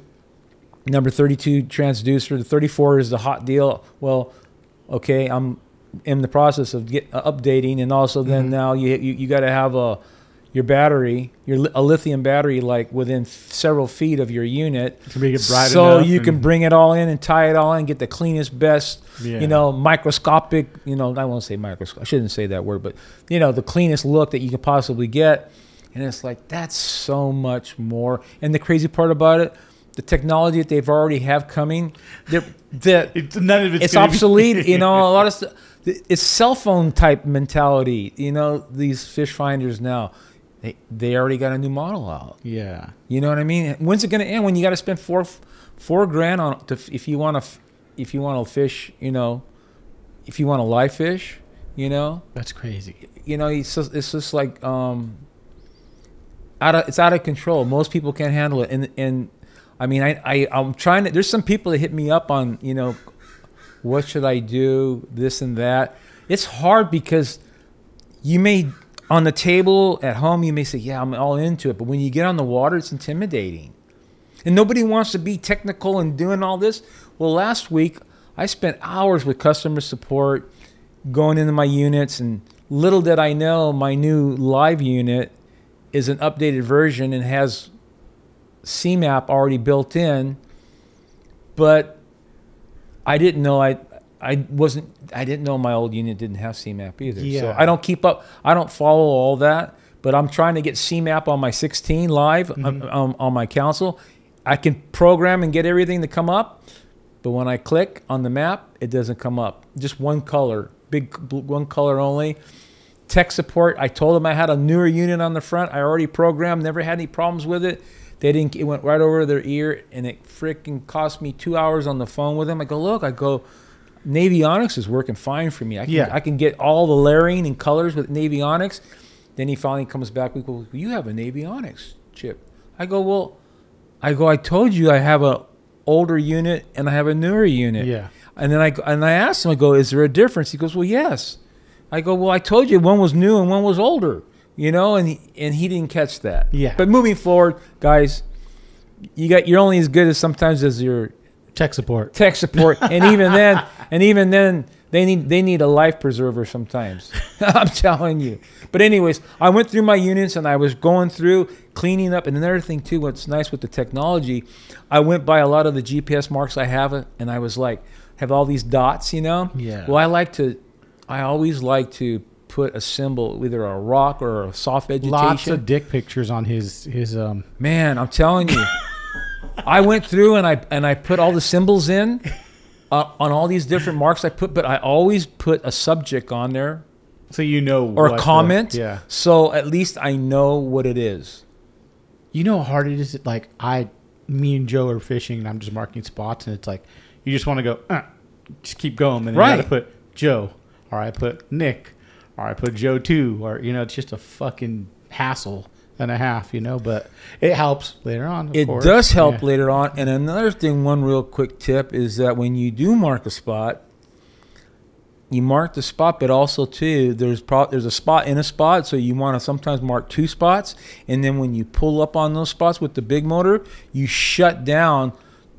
number 32 transducer. The 34 is the hot deal. Well, okay, I'm in the process of get uh, updating, and also then Mhm. now you you, you got to have a your battery, your a lithium battery, like within several feet of your unit, to make it bright so you can bring it all in and tie it all in, get the cleanest, best yeah. you know, microscopic, you know, I won't say microscopic, I shouldn't say that word, but, you know, the cleanest look that you could possibly get. And it's like, that's so much more. And the crazy part about it, the technology that they've already have coming, It's none of it's, it's obsolete, you know, a lot of stuff. It's cell phone type mentality, you know, these fish finders now. They, they already got a new model out. yeah. You know what I mean? When's it going to end? When you got to spend four, four grand on to, if you want to, if you want to fish, you know, if you want to live fish, you know, That's crazy. you know, it's just, it's just like um, out of it's out of control. Most people can't handle it, and and I mean, I, I I'm trying to. There's some people that hit me up on, you know, what should I do, this and that. It's hard because you may on the table at home you may say, yeah, I'm all into it, but when you get on the water, it's intimidating, and nobody wants to be technical and doing all this. Well, last week I spent hours with customer support, going into my units, and little did I know my new live unit is an updated version and has CMAP already built in, but I didn't know I I wasn't I didn't know my old unit didn't have CMAP either. Yeah. So I don't keep up. I don't follow all that, but I'm trying to get CMAP on my 16 live on, Mhm. on, on my console. I can program and get everything to come up, but when I click on the map, it doesn't come up. Just one color, big one color only. Tech support. I told them I had a newer unit on the front. I already programmed. Never had any problems with it. They didn't. It went right over their ear, and it freaking cost me two hours on the phone with them. I go, look. I go, Navionics is working fine for me. I can, Yeah. I can get all the layering and colors with Navionics. Then he finally comes back. We go, you have a Navionics chip. I go, well, I go. I told you I have a older unit and I have a newer unit. Yeah. And then I and I asked him, I go, is there a difference? He goes, well, yes. I go, well, I told you one was new and one was older, you know, and he, and he didn't catch that. Yeah. But moving forward, guys, you got you're only as good as sometimes as your Tech support. tech support, and even then, and even then, they need they need a life preserver sometimes. I'm telling you. But anyways, I went through my units and I was going through cleaning up. And another thing too, what's nice with the technology, I went by a lot of the GPS marks I have, and I was like, have all these dots, you know. Yeah. Well, I like to, I always like to put a symbol, either a rock or a soft vegetation. Lots of dick pictures on his his um. Man, I'm telling you, I went through and I and I put all the symbols in uh, on all these different marks I put, but I always put a subject on there So you know. or what a the- comment. yeah. So at least I know what it is. You know how hard it is. Like I, me and Joe are fishing, and I'm just marking spots, and it's like you just want to go, uh, just keep going, and then you got to put Joe. or I put Nick, or I put Joe two, or you know, it's just a fucking hassle and a half, you know. But it helps later on. It course. does help Yeah. later on. And another thing, one real quick tip is that when you do mark a spot, you mark the spot, but also too there's pro- there's a spot in a spot, so you want to sometimes mark two spots, and then when you pull up on those spots with the big motor, you shut down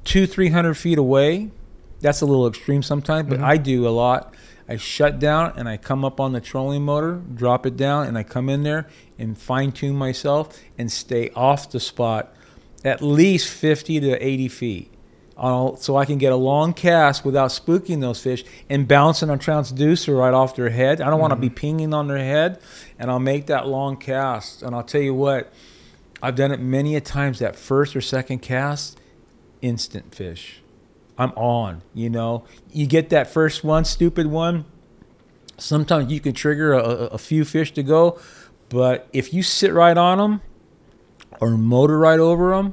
two three hundred feet away. That's a little extreme sometimes, but Mhm. I do a lot. I shut down and I come up on the trolling motor, drop it down, and I come in there and fine tune myself and stay off the spot at least 50 to 80 feet. So I can get a long cast without spooking those fish and bouncing a transducer right off their head. I don't want to be mm-hmm. pinging on their head, and I'll make that long cast. And I'll tell you what, I've done it many a times. That first or second cast, instant fish. I'm on. You know, you get that first one, stupid one. Sometimes you can trigger a, a few fish to go, but if you sit right on them or motor right over them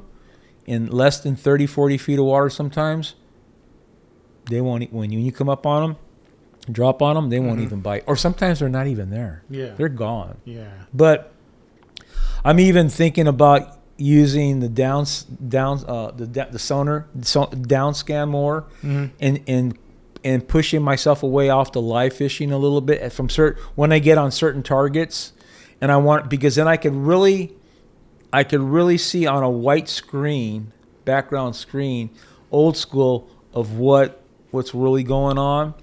in less than 30, 40 feet of water, sometimes they won't. e- When you, come up on them, drop on them, they won't Mhm. even bite. Or sometimes they're not even there. Yeah. They're gone. yeah. But I'm even thinking about using the downs down uh, the the sonar so, down scan more hmm and and and pushing myself away off the live fishing a little bit from certain when I get on certain targets, and I want because then I could really, I could really see on a white screen, background screen, old school of what what's really going on,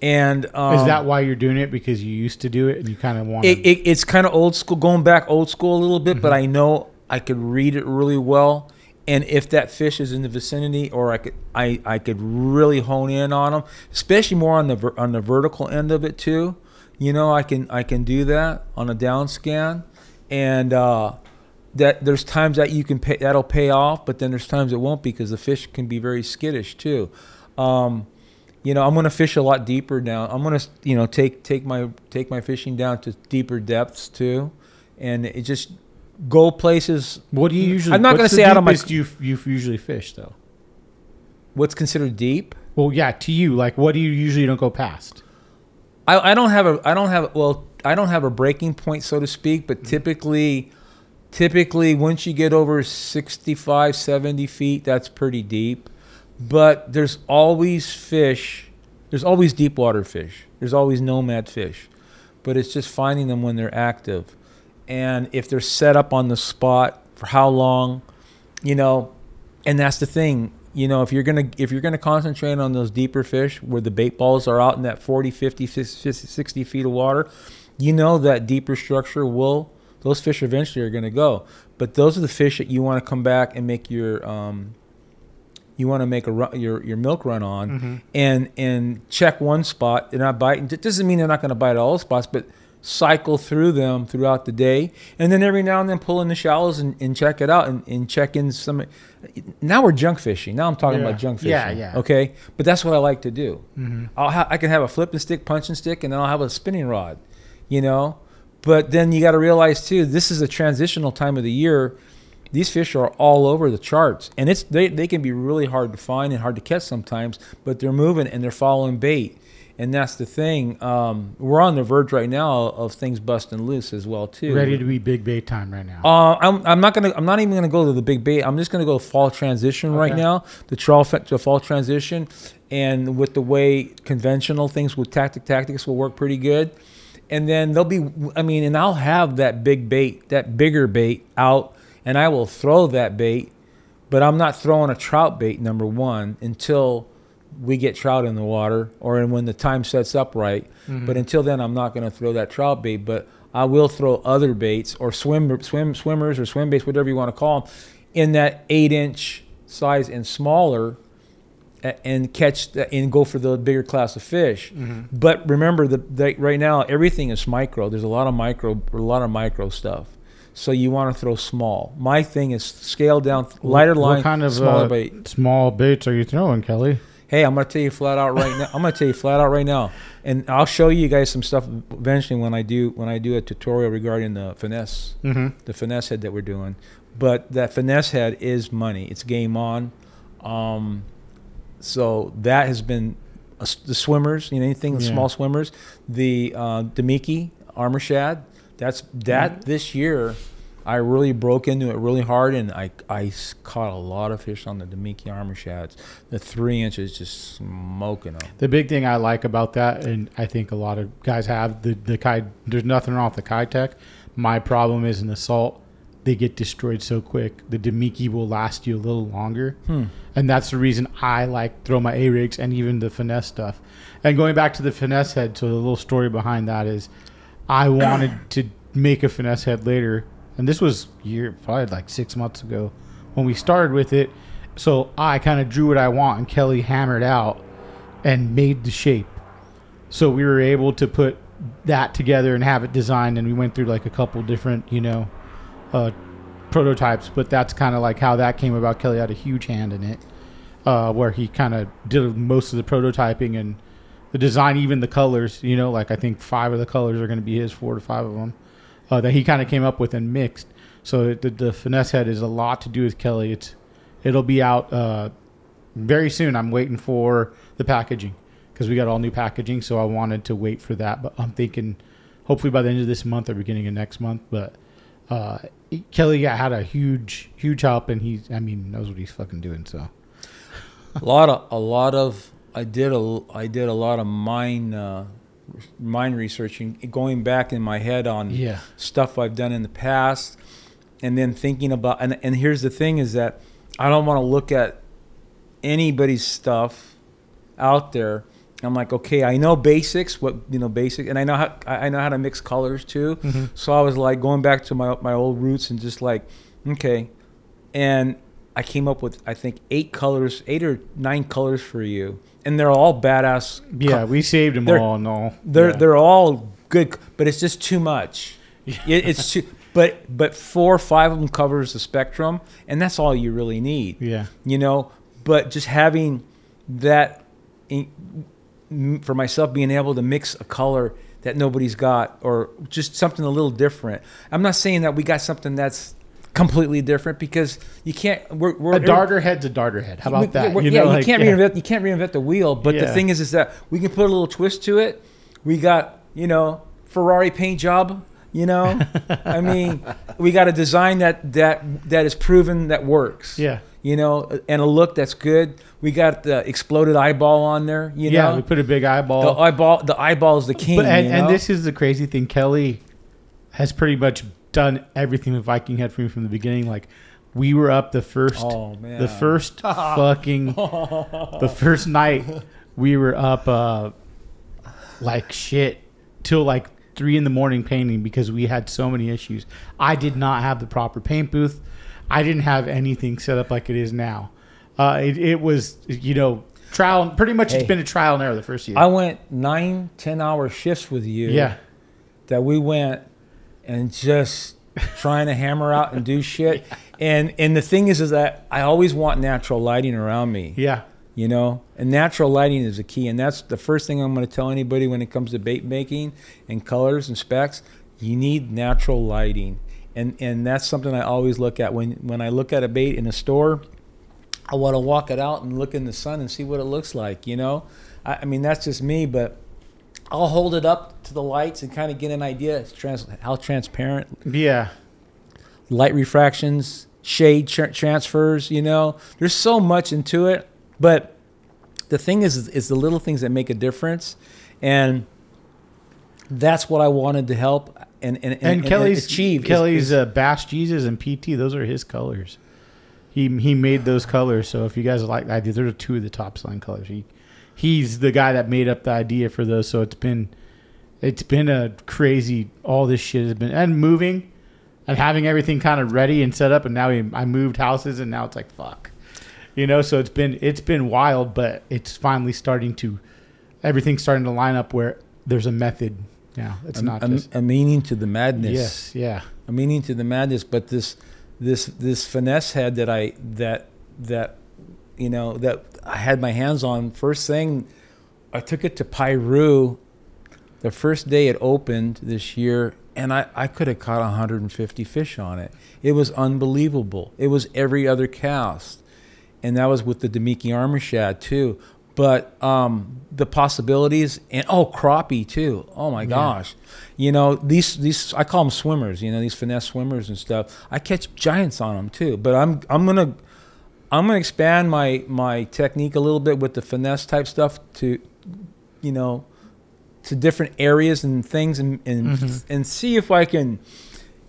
and um, Is that why you're doing it? Because you used to do it and you kind of want it, it, it's kind of old school, going back old school a little bit, but Mhm. I know I could read it really well. And if that fish is in the vicinity, or I could, I, I could really hone in on them, especially more on the on the vertical end of it too. You know, I can I can do that on a down scan, and uh, that there's times that you can pay that'll pay off, but then there's times it won't because the fish can be very skittish too. Um, you know, I'm going to fish a lot deeper now. I'm going to, you know, take take my take my fishing down to deeper depths too, and it just go places. What do you usually? I'm not gonna what's the say out of my- you you usually fish though. What's considered deep? Well, yeah, to you, like what do you usually don't go past? I, I don't have a I don't have well I don't have a breaking point so to speak, but mm. typically typically once you get over 65 70 feet that's pretty deep but there's always fish there's always deep water fish there's always nomad fish but it's just finding them when they're active and if they're set up on the spot for how long you know and that's the thing you know if you're gonna if you're gonna concentrate on those deeper fish where the bait balls are out in that 40 50 50, 60 feet of water you know that deeper structure will those fish eventually are going to go but those are the fish that you want to come back and make your um, you want to make a run, your your milk run on Mm-hmm. and and check one spot they're not biting it doesn't mean they're not going to bite all spots but cycle through them throughout the day and then every now and then pull in the shallows and, and check it out and, and check in some now we're junk fishing now i'm talking Yeah. about junk fishing Yeah, yeah. okay but that's what i like to do Mm-hmm. I'll ha- I can have a flipping stick, punching stick, and then I'll have a spinning rod, you know. But then you got to realize too, this is a transitional time of the year. These fish are all over the charts, and it's they, they can be really hard to find and hard to catch sometimes. But they're moving and they're following bait, and that's the thing. Um, we're on the verge right now of things busting loose as well too. Ready to be big bait time right now. Uh, I'm, I'm not gonna. I'm not even gonna go to the big bait. I'm just gonna go fall transition right now. The trial fe- to fall transition, and with the way conventional things with tactic tactics will work pretty good. And then there'll be. I mean, and I'll have that big bait, that bigger bait out, and I will throw that bait. But I'm not throwing a trout bait number one until we get trout in the water or when the time sets up right. Mhm. But until then, I'm not going to throw that trout bait. But I will throw other baits or swim swim swimmers or swim baits, whatever you want to call them, in that eight inch size and smaller, and catch the, and go for the bigger class of fish. Mhm. But remember that right now everything is micro. There's a lot of micro, a lot of micro stuff. So you want to throw small. My thing is scale down, lighter line, What kind of smaller uh, bait. small baits are you throwing, Kelly? Hey, I'm gonna tell you flat out right now. I'm gonna tell you flat out right now, and I'll show you guys some stuff eventually when I do when I do a tutorial regarding the finesse, Mm-hmm. the finesse head that we're doing. But that finesse head is money. It's game on. Um, so that has been uh, the swimmers, you know, anything the Yeah. small swimmers, the uh, Damiki armor shad. That's that Mm-hmm. this year. I really broke into it really hard, and I, I caught a lot of fish on the Damiki armor shads. The three inches just smoking them. The big thing I like about that, and I think a lot of guys have the the Kai. There's nothing wrong with the Keitech. My problem is in the salt, they get destroyed so quick. The Damiki will last you a little longer, Hmm. and that's the reason I like throw my A rigs and even the finesse stuff. And going back to the finesse head, so the little story behind that is, I wanted to make a finesse head later, and this was year probably like six months ago when we started with it. So I kind of drew what I want, and Kelly hammered out and made the shape. So we were able to put that together and have it designed, and we went through like a couple different, you know, uh, prototypes. But that's kind of like how that came about. Kelly had a huge hand in it, uh, where he kind of did most of the prototyping and the design, even the colors. You know, like I think five of the colors are going to be his, four to five of them, uh, that he kind of came up with and mixed. So the, the finesse head is a lot to do with Kelly. It's it'll be out uh, very soon. I'm waiting for the packaging because we got all new packaging. So I wanted to wait for that, but I'm thinking hopefully by the end of this month or beginning of next month. But uh, Kelly had a huge, huge help, and he's I mean, knows what he's fucking doing. So a lot of a lot of I did a I did a lot of mine uh, mine researching, going back in my head on yeah, stuff I've done in the past, and then thinking about and and here's the thing is that I don't want to look at anybody's stuff out there. I'm like, okay, I know basics, what you know, basic, and I know how I know how to mix colors too. Mhm. So I was like going back to my my old roots and just like, okay, and I came up with I think eight colors, eight or nine colors for you, and they're all badass. co- yeah, we saved them They're- all. No, they're yeah. they're all good, but it's just too much. It, it's too, but but four or five of them covers the spectrum, and that's all you really need yeah, you know but just having that in, for myself being able to mix a color that nobody's got or just something a little different i'm not saying that we got something that's completely different because you can't we're, we're a darter head's a darter head. How about that? You yeah, know, you like, can't yeah. reinvent you can't reinvent the wheel. But the thing is, is that we can put a little twist to it. We got you know Ferrari paint job. You know, I mean, we got a design that that that is proven that works. Yeah, You know, and a look that's good. We got the exploded eyeball on there. You yeah. know, We put a big eyeball. the eyeball the eyeball is the king. But and, and this is the crazy thing. Kelly has pretty much done everything with Vikinghead for me from the beginning. Like we were up the first, oh the first fucking, the first night we were up uh, like shit till like three in the morning painting because we had so many issues. I did not have the proper paint booth. I didn't have anything set up like it is now. Uh, it, it was you know trial. Pretty much it's been a trial and error the first year. I went nine, ten hour shifts with you. yeah. that we went and just trying to hammer out and do shit. And and the thing is, is that I always want natural lighting around me. Yeah. You know, and natural lighting is the key. And that's the first thing I'm going to tell anybody when it comes to bait making and colors and specs. You need natural lighting, and and that's something I always look at when when I look at a bait in a store. I want to walk it out and look in the sun and see what it looks like. You know, I, I mean that's just me, but I'll hold it up to the lights and kind of get an idea it's trans- how transparent Yeah. light refractions, shade tra- transfers. You know, there's so much into it, but the thing is, is the little things that make a difference, and that's what I wanted to help and and, and, And, Kelly's achieve. Kelly's is- uh, Bass Jesus and PT. Those are his colors. He he made those colors. So if you guys like idea, those are two of the top selling colors. He he's the guy that made up the idea for those. So it's been it's been a crazy. All this shit has been and moving and having everything kind of ready and set up. And now we, I moved houses and now it's like fuck, you know. So it's been it's been wild, but it's finally starting to everything's starting to line up where there's a method Yeah, It's a, not a, just a meaning to the madness. yes, yeah. a meaning to the madness but this this this finesse head that i that that you know that i had my hands on first thing i took it to Piru the first day it opened this year and i i could have caught 150 fish on it it was unbelievable it was every other cast and that was with the Damiki armor shad too but um, the possibilities and oh crappie too. Oh my gosh, you know these these I call them swimmers. You know these finesse swimmers and stuff. I catch giants on them too. But I'm I'm gonna I'm gonna expand my my technique a little bit with the finesse type stuff to you know to different areas and things and and, Mm-hmm. and see if I can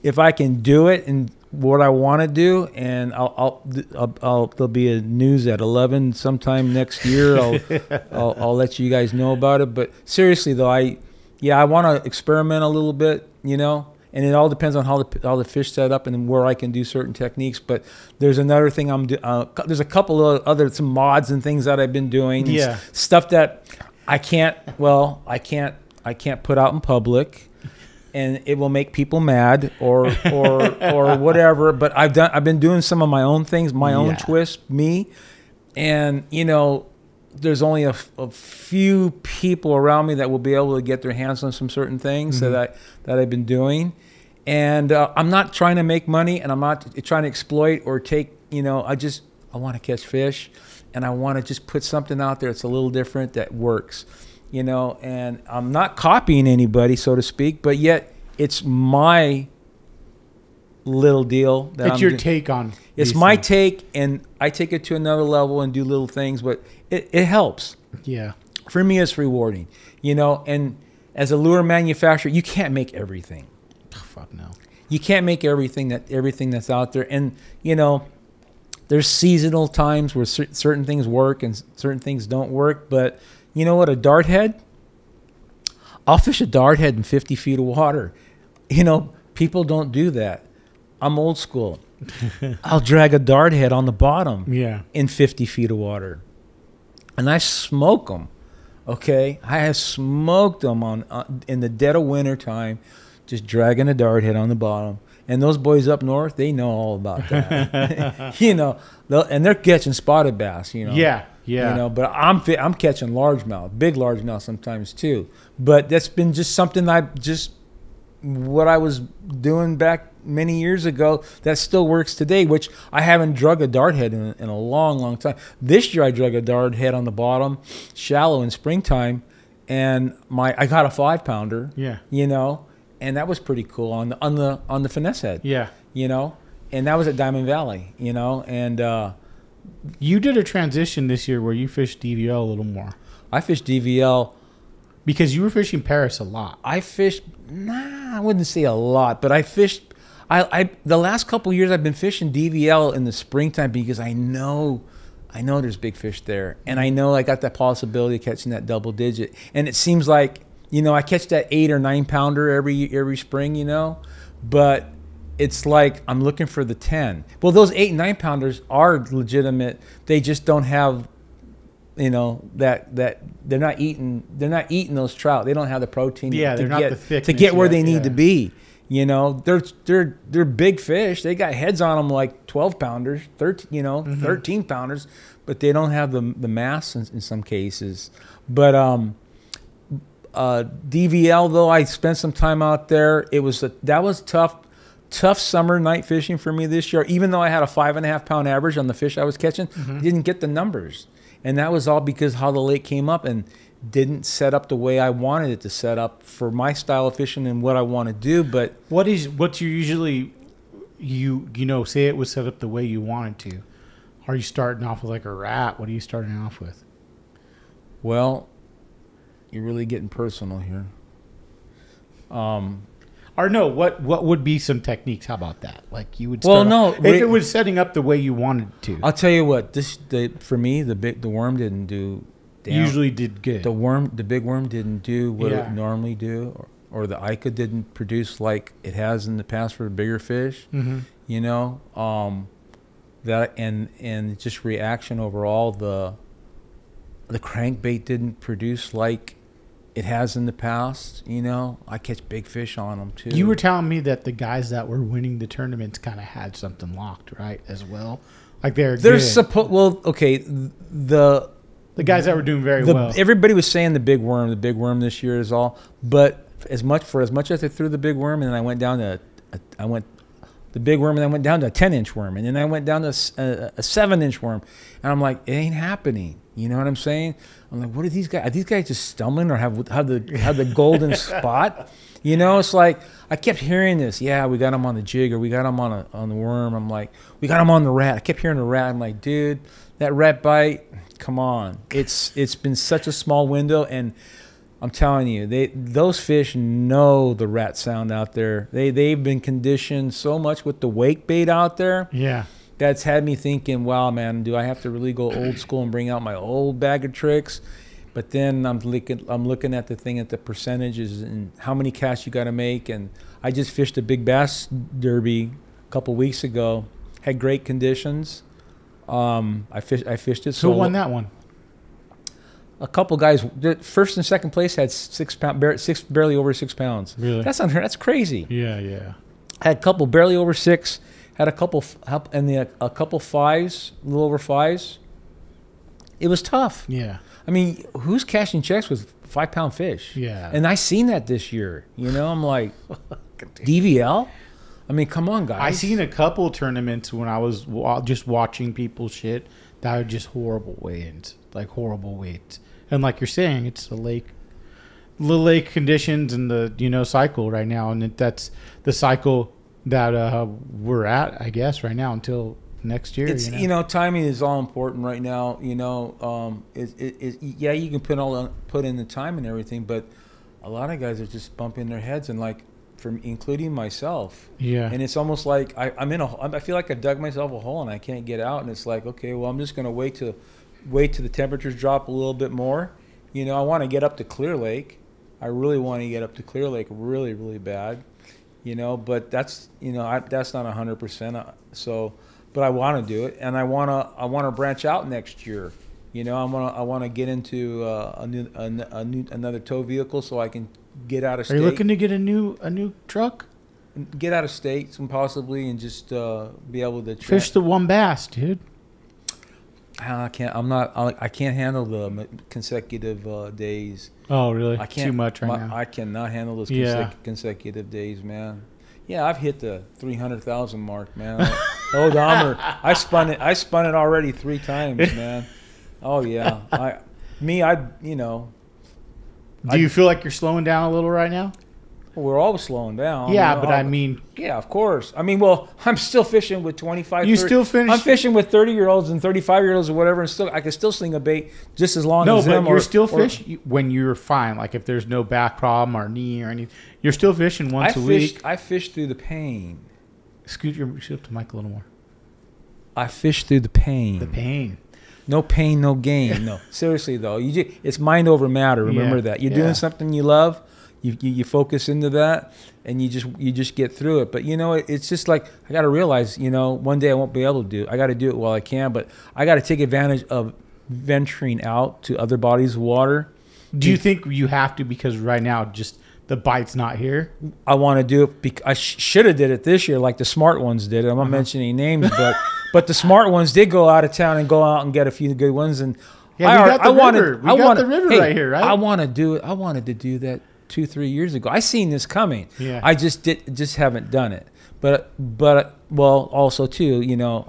if I can do it and what I want to do. And I'll, I'll, I'll, I'll there'll be a news at 11 sometime next year. I'll, I'll I'll let you guys know about it. But seriously though I yeah I want to experiment a little bit you know and it all depends on how the how the fish set up and where I can do certain techniques but there's another thing I'm do, uh, there's a couple of other some mods and things that I've been doing Yeah. stuff that I can't well I can't I can't put out in public and it will make people mad or or or whatever but I've done I've been doing some of my own things my own Yeah. twist me and you know there's only a few people around me that will be able to get their hands on some certain things that I that I've been doing and uh, I'm not trying to make money and I'm not trying to exploit or take you know I just I want to catch fish and I want to just put something out there that's a little different that works you know and I'm not copying anybody so to speak but yet it's my little deal that It's I'm your do- take on. it's my things. take and I take it to another level and do little things but it, it helps Yeah. for me it's rewarding you know and as a lure manufacturer you can't make everything Oh, fuck no. you can't make everything that everything that's out there and you know there's seasonal times where cer- certain things work and certain things don't work but you know what a dart head i'll fish a dart head in 50 feet of water you know people don't do that i'm old school i'll drag a dart head on the bottom Yeah. in 50 feet of water. And I smoke them. Okay? I have smoked them on uh, in the dead of winter time, just dragging a dart head on the bottom. And those boys up north, they know all about that. you know, and they're catching spotted bass, you know. Yeah. Yeah. You know, but I'm I'm catching largemouth, big largemouth sometimes too. But that's been just something I just what I was doing back many years ago that still works today. Which I haven't drug a dart head in, in a long, long time. This year I drug a dart head on the bottom, shallow in springtime, and my I got a five pounder. Yeah. You know, and that was pretty cool on the on the on the finesse head. Yeah. You know, and that was at Diamond Valley. You know, and. uh You did a transition this year where you fished DVL a little more I fished DVL because you were fishing Perris a lot. I fished. Nah, I wouldn't say a lot, but I fished. I, I the last couple years I've been fishing DVL in the springtime because I know, I know there's big fish there, and I know I got that possibility of catching that double digit. And it seems like you know I catch that eight or nine pounder every every spring, you know, but it's like I'm looking for the ten. Well, those eight and nine pounders are legitimate. They just don't have you know that that they're not eating they're not eating those trout. They don't have the protein Yeah, to they're not get the to get where yet, they need yeah. to be. You know, they're they're they're big fish. They got heads on them like twelve pounders, thirteen you know, Mm-hmm. thirteen pounders, but they don't have the the mass in, in some cases. But um, uh, DVL though, I spent some time out there. It was a, that was tough, tough summer night fishing for me this year. Even though I had a five and a half pound average on the fish I was catching, Mm-hmm. I didn't get the numbers, and that was all because how the lake came up and didn't set up the way I wanted it to set up for my style of fishing and what I want to do. But What is what's you usually you you know say it was set up the way you wanted to? Are you starting off with like a rat? What are you starting off with? well, you're really getting personal here. Um, Or no, what what would be some techniques? How about that? Like you would. Well, no, off- if it was setting up the way you wanted to. I'll tell you what. This the for me the big the worm didn't do. damn- usually did good. the worm the big worm didn't do what it Yeah. would normally do or, or the Ika didn't produce like it has in the past for bigger fish mm-hmm. you know um that and and just reaction overall the the crankbait didn't produce like it has in the past you know I catch big fish on them too You were telling me that the guys that were winning the tournaments kind of had something locked, right? As well, like they're they're supposed. well okay the the guys that were doing very the, well. Everybody was saying the big worm, the big worm this year is all. But as much for as much as I threw the big worm, and then I went down to, I went the big worm, and then I went down to a 10 inch worm, and then I went down to a seven inch worm, and I'm like, it ain't happening. You know what I'm saying? I'm like, what are these guys? Are these guys just stumbling or have have the have the golden spot? You know, it's like I kept hearing this. Yeah, we got him on the jig, or we got him on a on the worm. I'm like, we got him on the rat. I kept hearing the rat. I'm like, dude, that rat bite. Come on, it's it's been such a small window, and I'm telling you, they those fish know the rat sound out there. They they've been conditioned so much with the wake bait out there Yeah. that's had me thinking, wow, man, do I have to really go old school and bring out my old bag of tricks? But then I'm looking, I'm looking at the thing at the percentages and how many casts you got to make. And I just fished a big bass derby a couple weeks ago. Had great conditions. Um, I fished, I fished it. So who won that one? A couple guys, first and second place had six pound, six barely over six pounds. Really? That's unheard. That's crazy. Yeah, yeah. Had a couple barely over six. Had a couple and the a couple fives, a little over fives. It was tough. Yeah. I mean, who's cashing checks with five pound fish? Yeah. And I seen that this year. You know, I'm like, DVL. I mean, come on, guys. I seen a couple tournaments when I was just watching people shit that are just horrible weigh-ins, like horrible weights. And like you're saying, it's the lake, the lake conditions and the you know cycle right now, and it, that's the cycle that uh, we're at, I guess, right now until next year. It's you know? you know timing is all important right now. You know, um, it, it, it, yeah, you can put all put in the time and everything, but a lot of guys are just bumping their heads and like, from including myself. yeah, And it's almost like I, I'm in a. I feel like I dug myself a hole and I can't get out. And it's like, okay, well, I'm just gonna wait to, wait till the temperatures drop a little bit more. You know, I want to get up to Clear Lake. I really want to get up to Clear Lake, really, really bad. You know, but that's you know I, that's not hundred percent. So, but I want to do it, and I want to I want to branch out next year. You know, I want to I want to get into uh, a new a, a new another tow vehicle so I can get out of are state you looking to get a new a new truck? get out of state and possibly and just uh, be able to tra- Fish the one bass, dude. I can't. I'm not. I, I can't handle the consecutive uh, days. Oh, really? I can't. Too much right my- now. I cannot handle those Yeah. consecutive days, man. Yeah, I've hit the 300,000 mark, man. oh, Dahmer, I spun it. I spun it already three times, man. Oh yeah. I, me, I, you know, Do you feel like you're slowing down a little right now? We're always slowing down. yeah, but I mean, Yeah, of course. I mean, well, I'm still fishing with 25. You 30 still finish- I'm fishing with 30 year olds and 35 year olds or whatever, and still I can still sling a bait just as long no, as but them. you're or- still or- fishing when you're fine. Like if there's no back problem or knee or anything, you're still fishing once a fished. week. I fished through the pain. Scoot your up the mic a little more. I fished through the pain. The pain. No pain, no gain. No, seriously though, you just, it's mind over matter. Remember Yeah, that. You're yeah. doing something you love. You, you you focus into that, and you just you just get through it. But you know, it, it's just like I got to realize, you know, one day I won't be able to do. it. I got to do it while I can, but I got to take advantage of venturing out to other bodies of water. Do you think you have to because right now just the bite's not here? I want to do it. Bec- I sh- should have did it this year, like the smart ones did. I'm not Uh-huh. mentioning names, but but the smart ones did go out of town and go out and get a few good ones. And Yeah, I, we got the I wanted, river. We I got wanted, the river hey, right here, right? I want to do it. I wanted to do that two, three years ago. I seen this coming. Yeah. I just did, just haven't done it. But but well, also too, you know,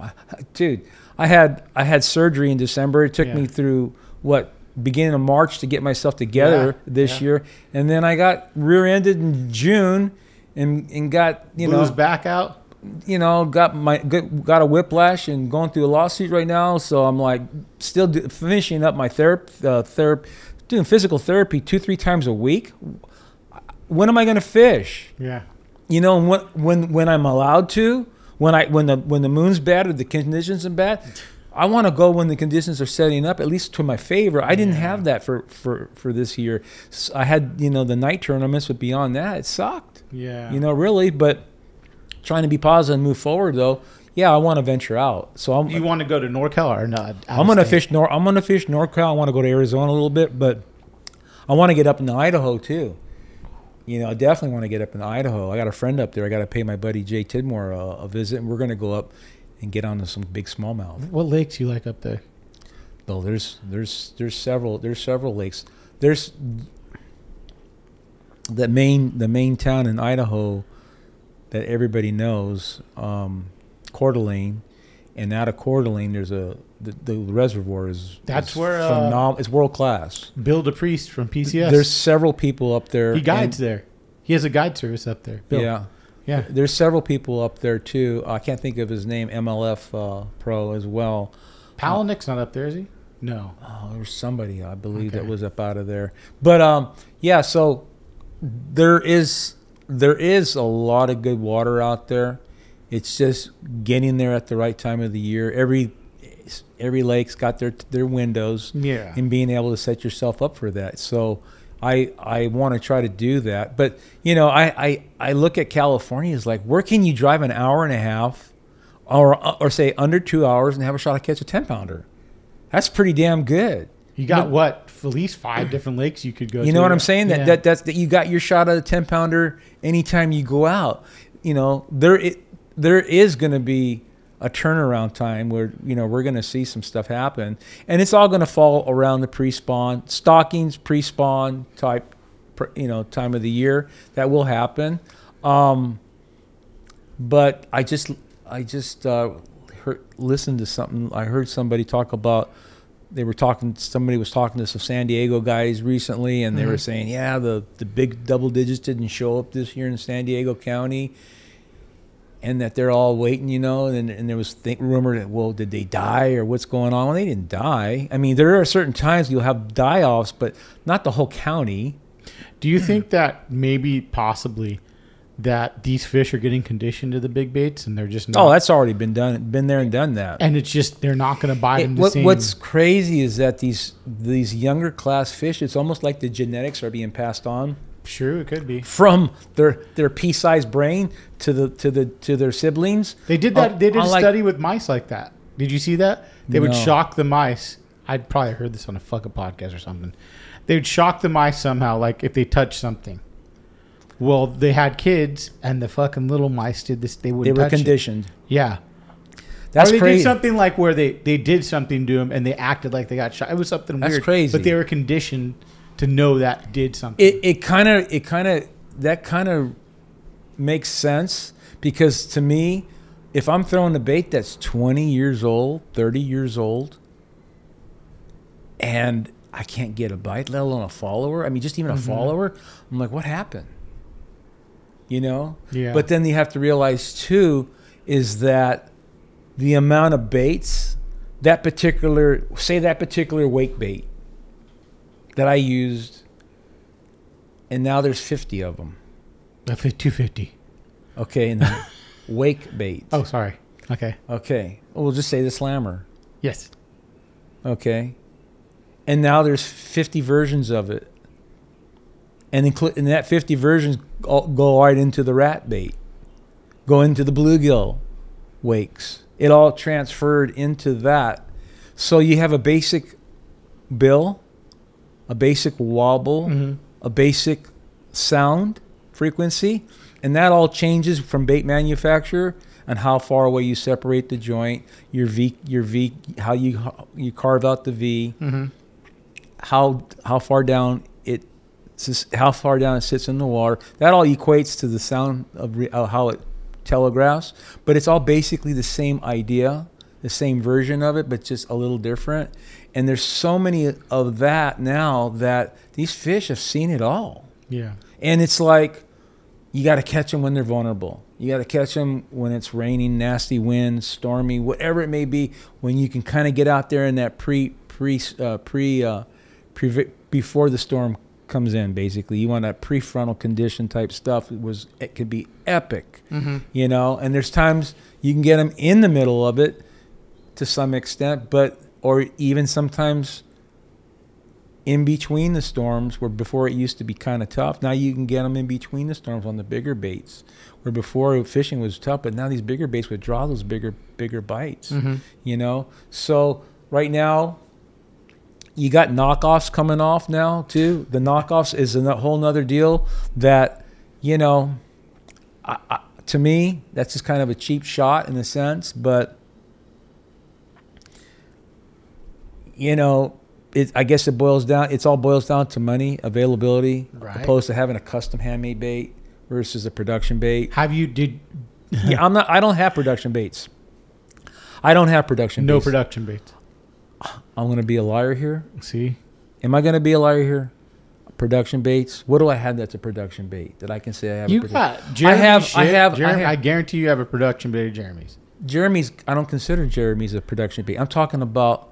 dude, I had I had surgery in December. It took Yeah. me through what beginning of March to get myself together Yeah, this yeah. year, and then I got rear-ended in June, and and got you his know back out. you know got my got got a whiplash and going through a lawsuit right now. So I'm like still do, finishing up my therapy, uh, therapy, doing physical therapy two three times a week. When am I going to fish? Yeah. you know when when when I'm allowed to when I when the when the moon's bad or the conditions are bad I want to go when the conditions are setting up at least to my favor I didn't Yeah. have that for for for this year I had you know the night tournaments but beyond that it sucked Yeah. you know really but trying to be positive and move forward though yeah I want to venture out so I'm you want to go to NorCal or not? I'm gonna fish Nor I'm gonna fish NorCal I want to go to Arizona a little bit but I want to get up into Idaho too you know, I definitely want to get up in Idaho. I got a friend up there. I got to pay my buddy Jay Tidmore a, a visit, and we're going to go up and get onto some big smallmouth. What lakes do you like up there? Though there's there's there's several there's several lakes. There's the main the main town in Idaho that everybody knows, um, Coeur d'Alene, and out of Coeur d'Alene, there's a the, the reservoir is That's is where, uh, phenom- it's world class. Bill DePriest from PCS. There's several people up there. he guides and- there. He has a guide service up there. Bill. Yeah, Yeah. there's several people up there too. I can't think of his name. MLF uh, Pro as well. Palaniuk's not up there, is he? No. Oh, there's somebody I believe that was up out of there. But um, yeah. So there is there is a lot of good water out there. It's just getting there at the right time of the year. Every every lake's got their their windows Yeah. and being able to set yourself up for that. So I I want to try to do that. But you know, I, I I look at California as like where can you drive an hour and a half or or say under two hours and have a shot at catch a ten pounder? That's pretty damn good. You got But- what? At least five different lakes you could go to. You know what I'm saying? That, Yeah. that that's that you got your shot at a ten pounder anytime you go out. You know, there it there is gonna be a turnaround time where, you know, we're gonna see some stuff happen. And it's all gonna fall around the pre spawn, stockings, pre spawn type you know, time of the year. That will happen. Um but I just I just uh heard listened to something I heard somebody talk about they were talking somebody was talking to some San Diego guys recently and they were Mhm. saying yeah the the big double digits didn't show up this year in San Diego County and that they're all waiting you know and, and there was think, rumor that well did they die or what's going on? Well they didn't die. I mean there are certain times you'll have die offs but not the whole county. Do you think that maybe possibly that these fish are getting conditioned to the big baits and they're just oh, not? oh that's already been done been there and done that. And it's just they're not going to buy It- them the what, what's crazy is that these these younger class fish it's almost like the genetics are being passed on Sure, it could be. from their their pea-sized brain to the to the to their siblings. They did that. Uh, they did a unlike- study with mice like that. Did you see that? They would shock the mice. I'd probably heard this on a fucking podcast or something. They would shock the mice somehow, like if they touched something. Well, they had kids, and the fucking little mice did this. They They wouldn't were touch it. conditioned. Yeah, That's or they crazy. did something like where they they did something to them, and they acted like they got shot. It was something That's weird. crazy. But they were conditioned to know that did something. It it kind of it kind of that kind of makes sense because to me, if I'm throwing a bait that's 20 years old, 30 years old, and I can't get a bite, let alone a follower. I mean, just even a Mhm. follower. I'm like, what happened? You know. yeah, But then you have to realize too is that the amount of baits that particular say that particular wake bait that I used and now there's 50 of them. Uh, I two fifty. Okay, and then wake bait. Oh, sorry. Okay. Okay. Well, just say the slammer. Yes. Okay. And now there's 50 versions of it. And, inclu- and that 50 versions all, go right into the rat bait, go into the bluegill wakes. It all transferred into that. So you have a basic bill, a basic wobble, Mhm. a basic sound frequency, and that all changes from bait manufacturer and how far away you separate the joint, your V, your V, how you you carve out the V, Mm-hmm. how how far down it, how far down it sits in the water. That all equates to the sound of re, uh, how it telegraphs, but it's all basically the same idea, the same version of it, but just a little different. And there's so many of that now that these fish have seen it all. Yeah. And it's like you got to catch them when they're vulnerable. You got to catch them when it's raining, nasty winds, stormy, whatever it may be. When you can kind of get out there in that pre pre uh, pre uh, pre before the storm comes in. Basically, you want that prefrontal condition type stuff. It was it could be epic, Mm-hmm. you know. And there's times you can get them in the middle of it to some extent, but or even sometimes in between the storms where before it used to be kind of tough now you can get them in between the storms on the bigger baits where before fishing was tough but now these bigger baits would draw those bigger bigger bites Mm-hmm. you know so right now you got knockoffs coming off now too the knockoffs is a whole nother deal that you know I, I, to me that's just kind of a cheap shot in a sense but you know it, I guess it boils down. It's all boils down to money availability, Right. opposed to having a custom handmade bait versus a production bait. Have you did yeah, I'm not. I don't have production baits. I don't have production. no baits. production baits? I'm gonna be a liar here. See, Am I gonna be a liar here? Production baits. What do I have that's a production bait that I can say I have? a you produ- got Jeremy have- I have- I Jeremy, I, have- guarantee you have a production bait of Jeremy's. Jeremy's. I don't consider Jeremy's a production bait. I'm talking about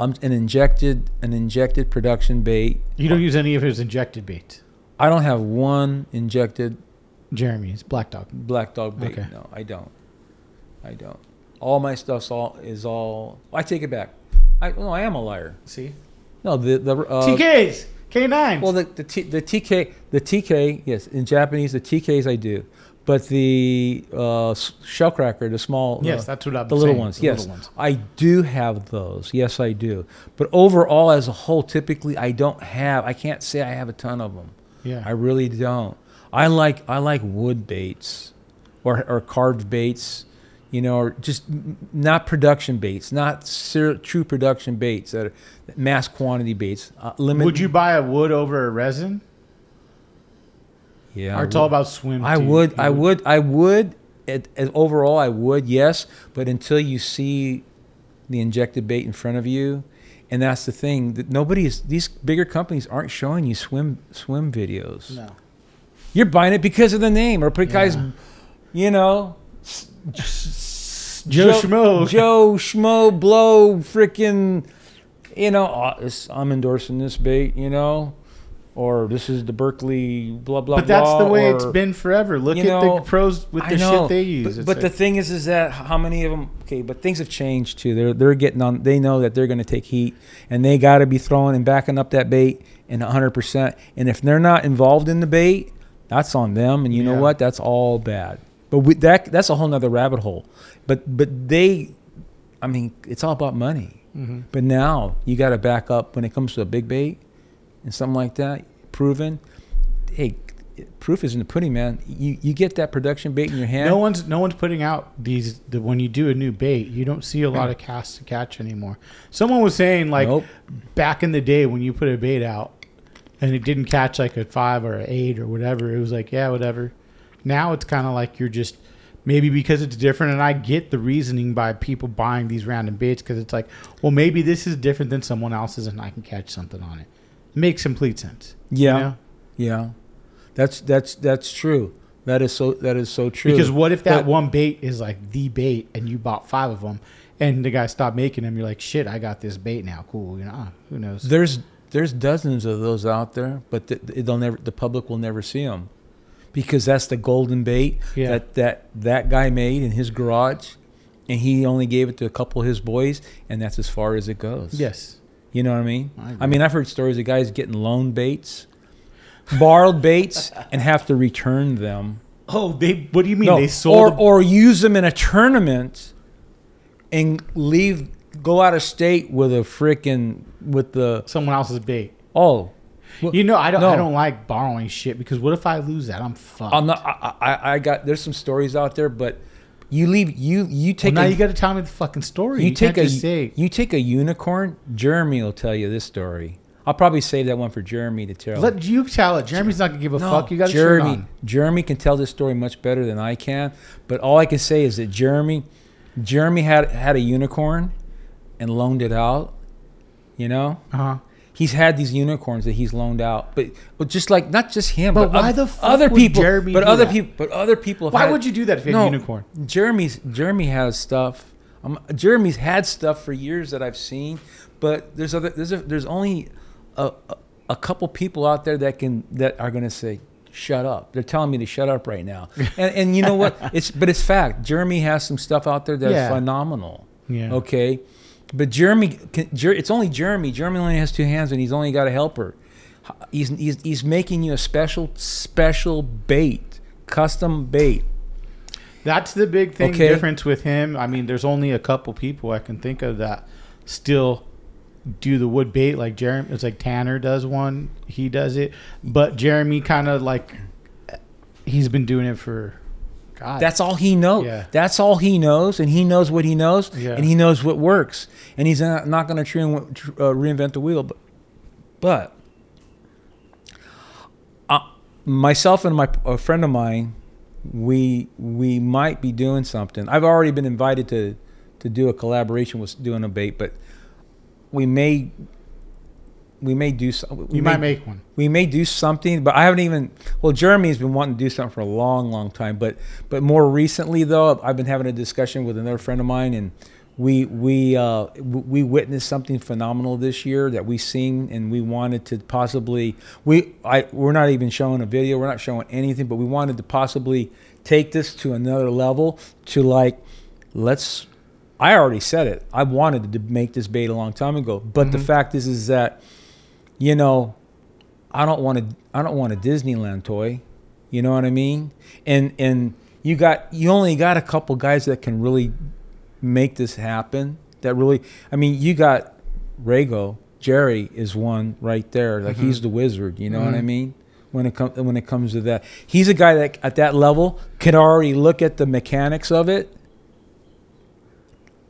um, an injected an injected production bait. You don't use any of his injected baits. I don't have one injected Jeremy's Black Dog. black dog bait. Okay. No, I don't. I don't. All my stuff's all is all. I take it back. I no, I am a liar. See, No, the the uh, TKs, K9s. Well, the the, T, the TK the TK yes in Japanese the TKs I do, but the uh, s- shell cracker the small yes, that's what I'm the little saying, ones the yes. little ones. I do have those yes I do, but overall as a whole typically I don't have I can't say I have a ton of them Yeah, I really don't. I like I like wood baits or or carved baits you know or just not production baits not ser- true production baits that are mass quantity baits. Uh, limit would you buy a wood over a resin? Yeah or it's all about swim. I too. would, I would, I would. It, it- overall, I would, yes. But until you see the injected bait in front of you, and that's the thing that nobody is. These bigger companies aren't showing you swim swim videos. No. You're buying it because of the name or because, Yeah. you know, s- Joe Schmo. Joe Schmo, blow, freaking, you know, uh, I'm endorsing this bait, you know, or this is the Berkley blah blah. Blah But that's the way or- it's been forever. Look at know, the pros with the know, shit they use. But, but the thing is, is that how many of them? Okay, but things have changed too. They're they're getting on. They know that they're going to take heat, and they got to be throwing and backing up that bait in 100. percent And if they're not involved in the bait, that's on them. And you know what? That's all bad. But with that, that's a whole nother rabbit hole. But but they, I mean, it's all about money. Mhm. But now you got to back up when it comes to a big bait and something like that, proven. Hey, proof is in the pudding, man. You you get that production bait in your hand. No one's no one's putting out these. The, when you do a new bait, you don't see a lot of casts to catch anymore. Someone was saying like Nope. back in the day when you put a bait out and it didn't catch like a five or an eight or whatever, it was like yeah, whatever. Now it's kind of like you're just maybe because it's different, and I get the reasoning by people buying these random baits because it's like, well, maybe this is different than someone else's, and I can catch something on it. Makes complete sense. you Yeah, know? yeah, that's that's that's true. That is so that is so true. Because what if that But- one bait is like the bait and you bought five of them and the guy stopped making them? You're like, shit, I got this bait now. Cool. You know, ah, who knows? There's there's dozens of those out there, but th- they'll never the public will never see them because that's the golden bait Yeah. that that that guy made in his garage, and he only gave it to a couple of his boys, and that's as far as it goes. Yes. You know what I mean? I. I mean, I've heard stories of guys getting loan baits, borrowed baits, and have to return them. Oh, they. What do you mean? No, they sold. or the- or use them in a tournament, and leave go out of state with a freaking with the someone else's bait. oh. Well, You know, I don't. No. I don't like borrowing shit because what if I lose that? I'm fucked. I'm not. I, I, I got. There's some stories out there, but you leave. You you Well, take. now a, you got to tell me the fucking story. you You, take a say. you take a unicorn. Jeremy will tell you this story. I'll probably save that one for Jeremy to tell. Let you tell it. Jeremy's not gonna give a No, fuck. You got to Jeremy. Jeremy can tell this story much better than I can. But all I can say is that Jeremy, Jeremy had had a unicorn, and loaned it out. You know, Uh huh. He's had these unicorns that he's loaned out, but but just like not just him, But but, why oth- the fuck other people, Jeremy but other that? people, but other people. Have Why had- would you do that if you had a unicorn? Jeremy's Jeremy has stuff. Um, Jeremy's had stuff for years that I've seen, but there's other there's a, there's only a, a a couple people out there that can that are going to say shut up. They're telling me to shut up right now. And and you know what? It's but it's fact. Jeremy has some stuff out there that's Yeah. phenomenal. Yeah. Okay. But Jeremy, it's only Jeremy. Jeremy only has two hands, and he's only got a helper. He's, he's, he's making you a special special bait, custom bait. That's the big thing Okay. difference with him. I mean, there's only a couple people I can think of that still do the wood bait like Jeremy. It's like Tanner does one. He does it, but Jeremy kind of like he's been doing it for God. That's all he knows. Yeah. That's all he knows, and he knows what he knows, Yeah. and he knows what works, and he's not, not going to uh, reinvent the wheel. But, but uh, myself and my a friend of mine, we we might be doing something. I've already been invited to to do a collaboration with doing a bait, but we may we may do some. You might make one. we may do something, but I haven't even. Well, Jeremy's been wanting to do something for a long, long time, but but more recently though, I've been having a discussion with another friend of mine, and we we uh, we witnessed something phenomenal this year that we seen, and we wanted to possibly we I we're not even showing a video, we're not showing anything, but we wanted to possibly take this to another level to like let's. I already said it. I wanted to make this bait a long time ago, but the Mhm. fact is, is that you know, I don't want to I don't want a Disneyland toy. You know what I mean? And and you got you only got a couple guys that can really make this happen. That really I mean, you got Rago, Jerry is one right there. Like he's Mhm. the wizard, you know what I Mhm. mean? When it comes when it comes to that. He's a guy that at that level can already look at the mechanics of it.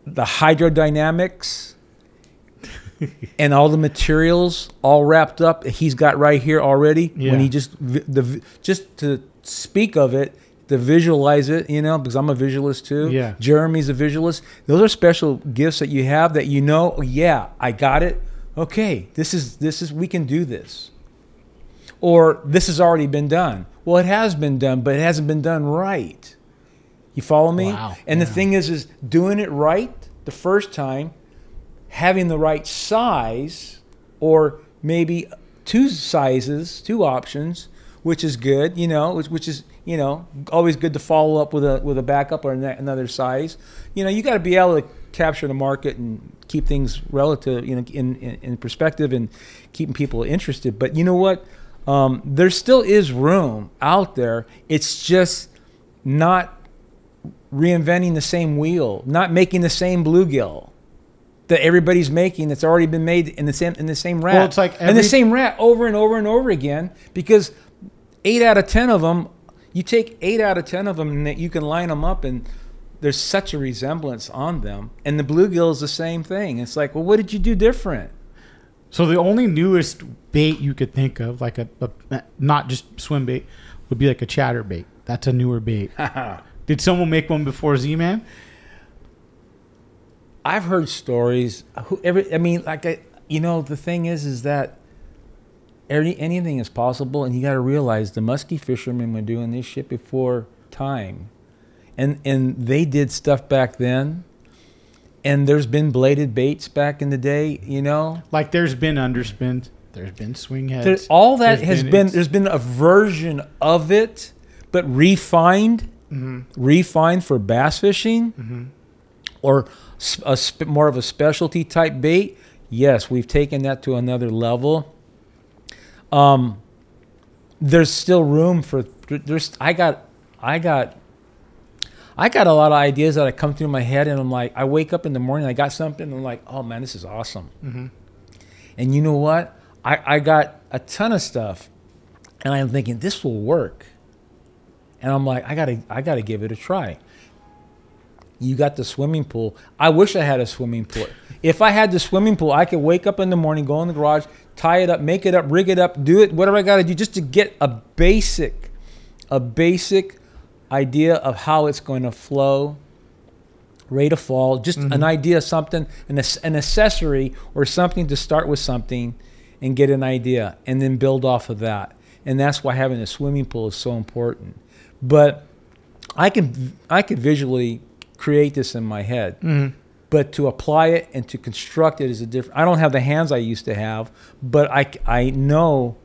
The hydrodynamics and all the materials all wrapped up he's got right here already. Yeah. when he just the just to speak of it to visualize it you know because i'm a visualist too. Yeah. jeremy's a visualist. Those are special gifts that you have that you know oh, yeah i got it. Okay this is this is we can do this. Or this has already been done. Well it has been done but it hasn't been done right. You follow me? Wow. and the thing is is doing it right the first time having the right size or maybe two sizes, two options, which is good, you know, which, which is, you know, always good to follow up with a with a backup or another size. You know, you got to be able to capture the market and keep things relative, you know, in, in, in perspective and keeping people interested. But you know what? Um, there still is room out there. It's just not reinventing the same wheel, not making the same bluegill that everybody's making that's already been made in the same in the same rat. Well, it's like and the same rat over and over and over again because eight out of ten of them, you take eight out of ten of them and that you can line them up and there's such a resemblance on them. And the bluegill is the same thing. It's like, well, what did you do different? So the only newest bait you could think of, like a, a not just swim bait, would be like a chatter bait. That's a newer bait. Did someone make one before Z Man? I've heard stories. Who, every, I mean, like, I, you know, the thing is, is that every, anything is possible, and you got to realize the musky fishermen were doing this shit before time, and and they did stuff back then. And there's been bladed baits back in the day, you know. Like there's been underspins, there's been swing heads. There, all that There's has been- been, there's been a version of it, but refined, hmm refined for bass fishing. hmm or a sp- more of a specialty type bait, yes, we've taken that to another level. Um, there's still room for there's I got I got I got a lot of ideas that I come through my head and I'm like I wake up in the morning I got something and I'm like oh man this is awesome. Hmm and you know what? I, I got a ton of stuff and I'm thinking this will work. And I'm like I gotta I gotta give it a try you got the swimming pool. I wish I had a swimming pool. If I had the swimming pool I could wake up in the morning go in the garage tie it up make it up rig it up do it whatever I gotta do just to get a basic a basic idea of how it's going to flow rate of fall just Mhm. an idea something an, an accessory or something to start with something and get an idea and then build off of that. And that's why having a swimming pool is so important. But i can i could visually create this in my head hmm but to apply it and to construct it is a different i don't have the hands i used to have but I, I know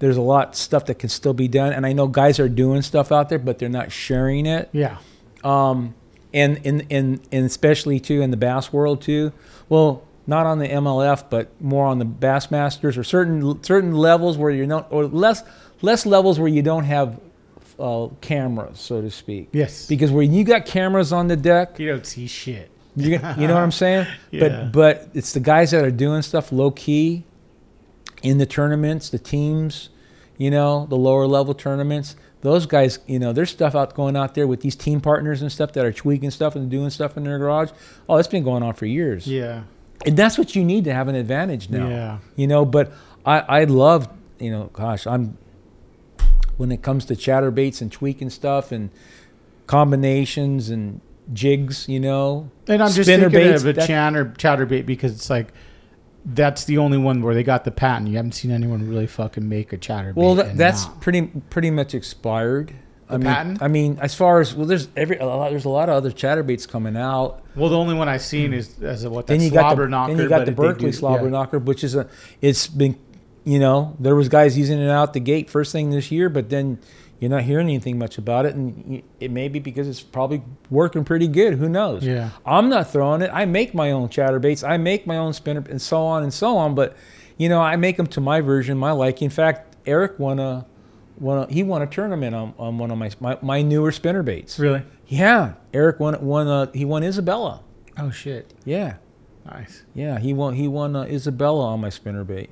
there's a lot stuff that can still be done and i know guys are doing stuff out there but they're not sharing it Yeah. um, and in in and especially too in the bass world too. Well, not on the MLF, but more on the Bassmasters or certain certain levels where you're not or less less levels where you don't have uh, cameras, so to speak. Yes. Because when you got cameras on the deck, you don't see shit. you, you know what I'm saying? Yeah. But but it's the guys that are doing stuff low key in the tournaments, the teams, you know, the lower level tournaments. Those guys, you know, there's stuff out going out there with these team partners and stuff that are tweaking stuff and doing stuff in their garage. Oh, it's been going on for years. Yeah. And that's what you need to have an advantage now. Yeah. You know, but I I love, you know, gosh, I'm when it comes to chatterbaits and tweaking stuff and combinations and jigs, you know. And I'm just thinking baits, of a that- chatter chatterbait because it's like that's the only one where they got the patent. You haven't seen anyone really fucking make a chatterbait. Well, that, that's not. pretty pretty much expired. I mean, patent? I mean, as far as well, there's every a lot, there's a lot of other chatterbaits coming out. well, the only one I've seen hmm. is as a, what that then you got the knocker. then you got the Berkley do- slobber yeah. knocker, which is a it's been you know there was guys using it out the gate first thing this year, but then you're not hearing anything much about it, and it may be because it's probably working pretty good. Who knows? Yeah. I'm not throwing it. I make my own chatterbaits. I make my own spinner and so on and so on. But you know, I make them to my version, my liking. In fact, Eric won a, won a he won a tournament on, on one of my, my my newer spinner baits. Really? Yeah, Eric won won a, he won Isabella. Oh shit! Yeah, Nice. yeah, he won he won uh, Isabella on my spinner bait.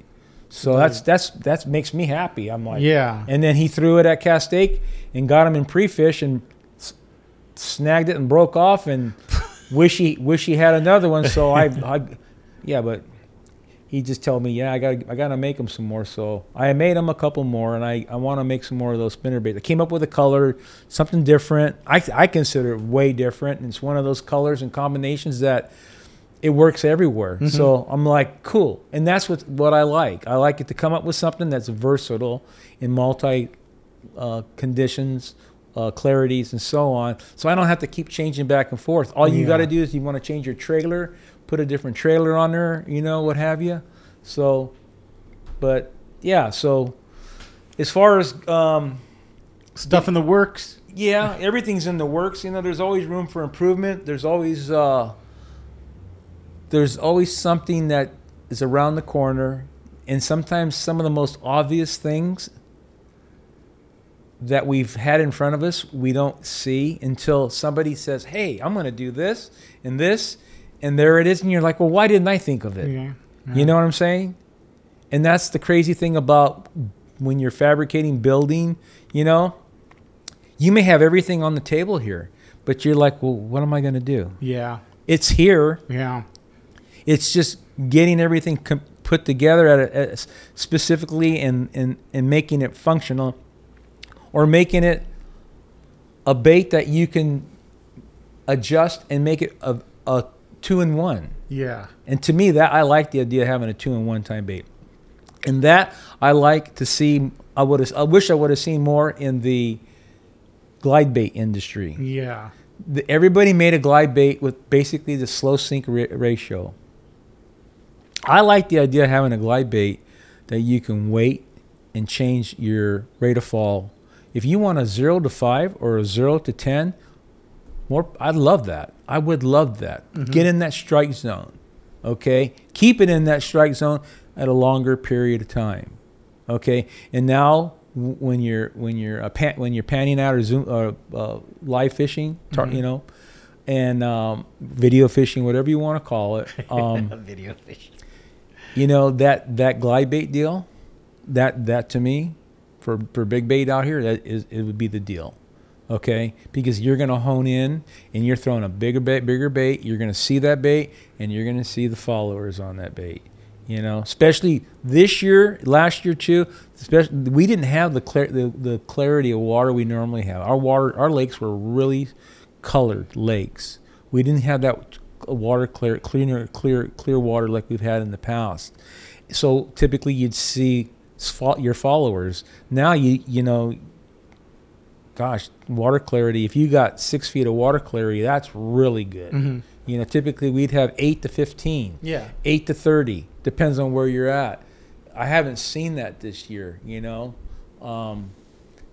So that's that's that makes me happy. I'm like, Yeah. and then he threw it at Castaic and got him in pre-fish and s- snagged it and broke off and wish he wish he had another one. So I, I yeah, but he just told me, yeah, I got I got to make him some more. So I made him a couple more, and I, I want to make some more of those spinner baits. I came up with a color, something different. I I consider it way different. And it's one of those colors and combinations that it works everywhere. Mm-hmm. So I'm like, cool. And that's what what I like. I like it to come up with something that's versatile in multi uh, conditions, uh, clarities, and so on. So I don't have to keep changing back and forth. All you Yeah. got to do is you want to change your trailer, put a different trailer on there, you know, what have you. So, but yeah. So as far as um, Stuff in the works. yeah, everything's in the works. You know, there's always room for improvement. There's always uh, there's always something that is around the corner, and sometimes some of the most obvious things that we've had in front of us we don't see until somebody says, "Hey, I'm going to do this and this," and there it is, and you're like, "Well, why didn't I think of it?" Yeah. You know what I'm saying? And that's the crazy thing about when you're fabricating building, you know, you may have everything on the table here, but you're like, well, what am I going to do? Yeah. It's here. Yeah. It's just getting everything com- put together at a, at a- specifically and, and, and making it functional or making it a bait that you can adjust and make it a, a two in one. Yeah. And to me, that I like the idea of having a two in one time bait. And that I like to see. I would. have I wish I would have seen more in the glide bait industry. Yeah. The, everybody made a glide bait with basically the slow sink ra- ratio. I like the idea of having a glide bait that you can wait and change your rate of fall. If you want a zero to five or a zero to ten, more. I'd love that. I would love that. Get in that strike zone. Okay, keep it in that strike zone at a longer period of time. Okay, and now when you're when you're uh, pan, when you're panning out or zoom or uh, live fishing, tar, Mhm. you know, and um, video fishing, whatever you want to call it. Um, Video fish. You know that that glide bait deal, that that to me, for for big bait out here, that is it would be the deal, okay? Because you're gonna hone in and you're throwing a bigger bait, bigger bait. You're gonna see that bait and you're gonna see the followers on that bait. You know, especially this year, last year too. Especially, we didn't have the, the the clarity of water we normally have. Our water, our lakes were really colored lakes. We didn't have that water clear, cleaner, clear, clear water like we've had in the past. So typically, you'd see your followers. Now you you know, gosh, water clarity. If you got six feet of water clarity, that's really good. Mm-hmm. You know, typically we'd have eight to fifteen Yeah. eight to thirty depends on where you're at. I haven't seen that this year, you know, um,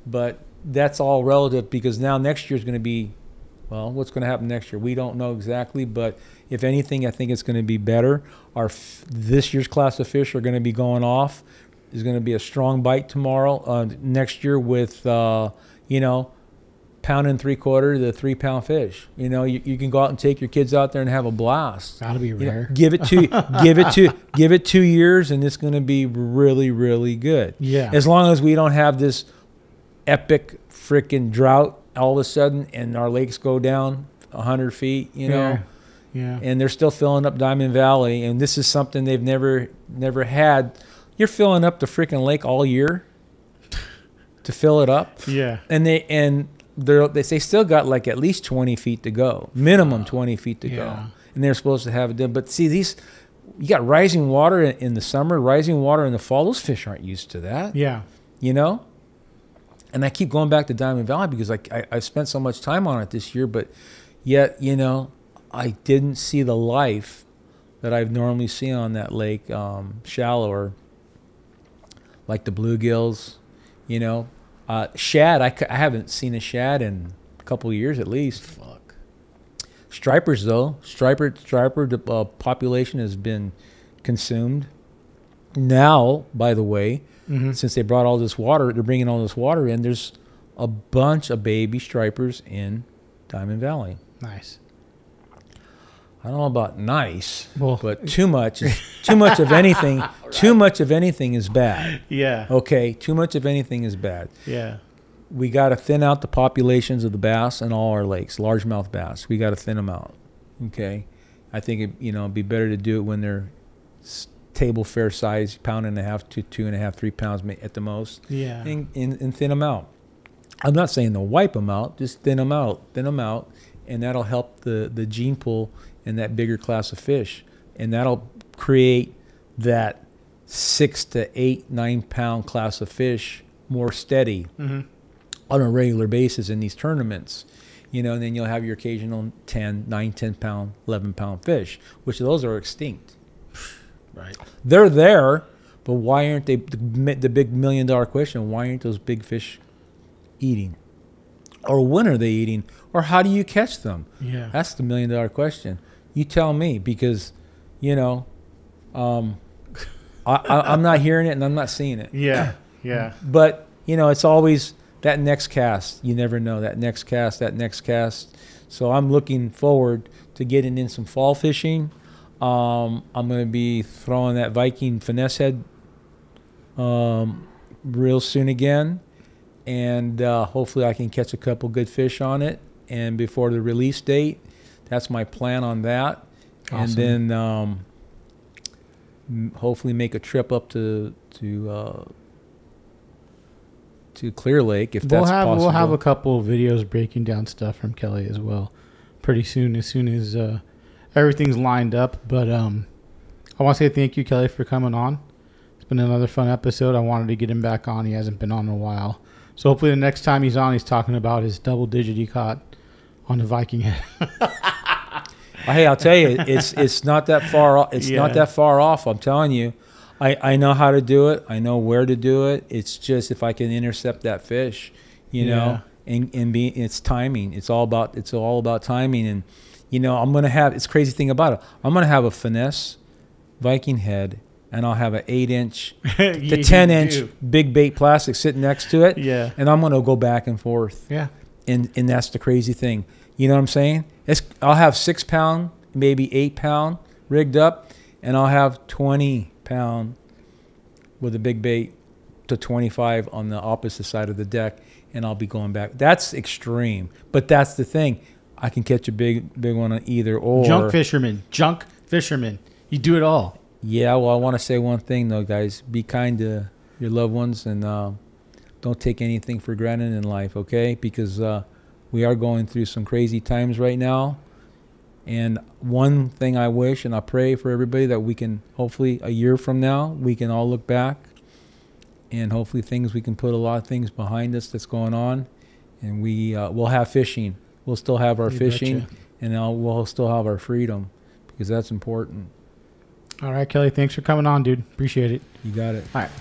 but that's all relative because now next year is going to be, well, what's going to happen next year? We don't know exactly, but if anything, I think it's going to be better. Our f- this year's class of fish are going to be going off. There's going to be a strong bite tomorrow. Uh, next year with, uh, you know, pound and three quarter to three pound fish. You know, you, you can go out and take your kids out there and have a blast. That'll be You know, rare. give it two, give it two, give it two years, and it's going to be really, really good. Yeah. As long as we don't have this epic freaking drought all of a sudden, and our lakes go down hundred feet, you know, Yeah. Yeah. and they're still filling up Diamond Valley, and this is something they've never, never had. You're filling up the freaking lake all year. to fill it up, Yeah. and they and they're they, they still got like at least 20 feet to go, minimum 20 feet to go, Yeah. and they're supposed to have it done. But see these. You got rising water in the summer, rising water in the fall. Those fish aren't used to that Yeah. you know and i keep going back to diamond valley because I, I, I spent so much time on it this year but yet you know i didn't see the life that i've normally seen on that lake um, shallower like the bluegills you know? Uh, shad I haven't seen a shad in a couple of years at least. Fuck. stripers though. Striper striper uh, population has been consumed. Now by the way Mm-hmm. since they brought all this water, they're bringing all this water in. There's a bunch of baby stripers in Diamond Valley. Nice. I don't know about nice, Well, but too much, is, too much of anything, too much of anything is bad. yeah. Okay, too much of anything is bad. Yeah. We got to thin out the populations of the bass in all our lakes, largemouth bass. We got to thin them out. Okay, I think it, you know it'd be better to do it when they're table fair size, pound and a half to two and a half, three pounds at the most. Yeah. and, and, and thin them out. I'm not saying to wipe them out, just thin them out, thin them out, and that'll help the, the gene pool in that bigger class of fish. And that'll create that six to eight, nine pound class of fish more steady Mm-hmm. on a regular basis in these tournaments. You know, and then you'll have your occasional 10, 9, 10 pound, 11 pound fish, which those are extinct. Right. They're there, but why aren't they? The, the big million dollar question: Why aren't those big fish eating? Or when are they eating? Or how do you catch them? Yeah. That's the million dollar question. You tell me because, you know, um, I, I, I'm not hearing it and I'm not seeing it. Yeah. Yeah. But you know, it's always that next cast. You never know that next cast, that next cast. So I'm looking forward to getting in some fall fishing. Um, I'm going to be throwing that Viking finesse head um, real soon again, and uh, hopefully I can catch a couple good fish on it. And before the release date, that's my plan on that. And then um, hopefully make a trip up to to uh, to Clear Lake if We'll that's have possible. we'll have a couple of videos breaking down stuff from Kelly as well, pretty soon. As soon as uh, everything's lined up, but um, I want to say thank you, Kelly, for coming on. It's been another fun episode. I wanted to get him back on. He hasn't been on in a while, so hopefully the next time he's on, he's talking about his double digit he caught on the Vikinghead. Hey, I'll tell you, it's it's not that far. o- It's Yeah. not that far off. I'm telling you, I I know how to do it. I know where to do it. It's just if I can intercept that fish, you know, and and be it's timing. It's all about it's all about timing. And you know, I'm gonna have. It's crazy thing about it. I'm gonna have a finesse Vikinghead, and I'll have an eight inch to ten inch do. big bait plastic sitting next to it, Yeah. and I'm gonna go back and forth Yeah. and and that's the crazy thing. You know what I'm saying? It's I'll have six pound, maybe eight pound rigged up, and I'll have twenty pound with a big bait to 25 on the opposite side of the deck, and I'll be going back. That's extreme, but that's the thing. I can catch a big big one on either or. Junk fisherman. Junk fisherman. You do it all. Yeah, well, I want to say one thing though, guys. Be kind to your loved ones and uh, don't take anything for granted in life, okay? Because uh, we are going through some crazy times right now. And one thing I wish and I pray for everybody that we can hopefully a year from now we can all look back and hopefully things we can put a lot of things behind us that's going on, and we uh, we'll have fishing. We'll still have our You fishing, betcha. and we'll still have our freedom because that's important. All right, Kelly. Thanks for coming on, dude. Appreciate it. You got it. All right.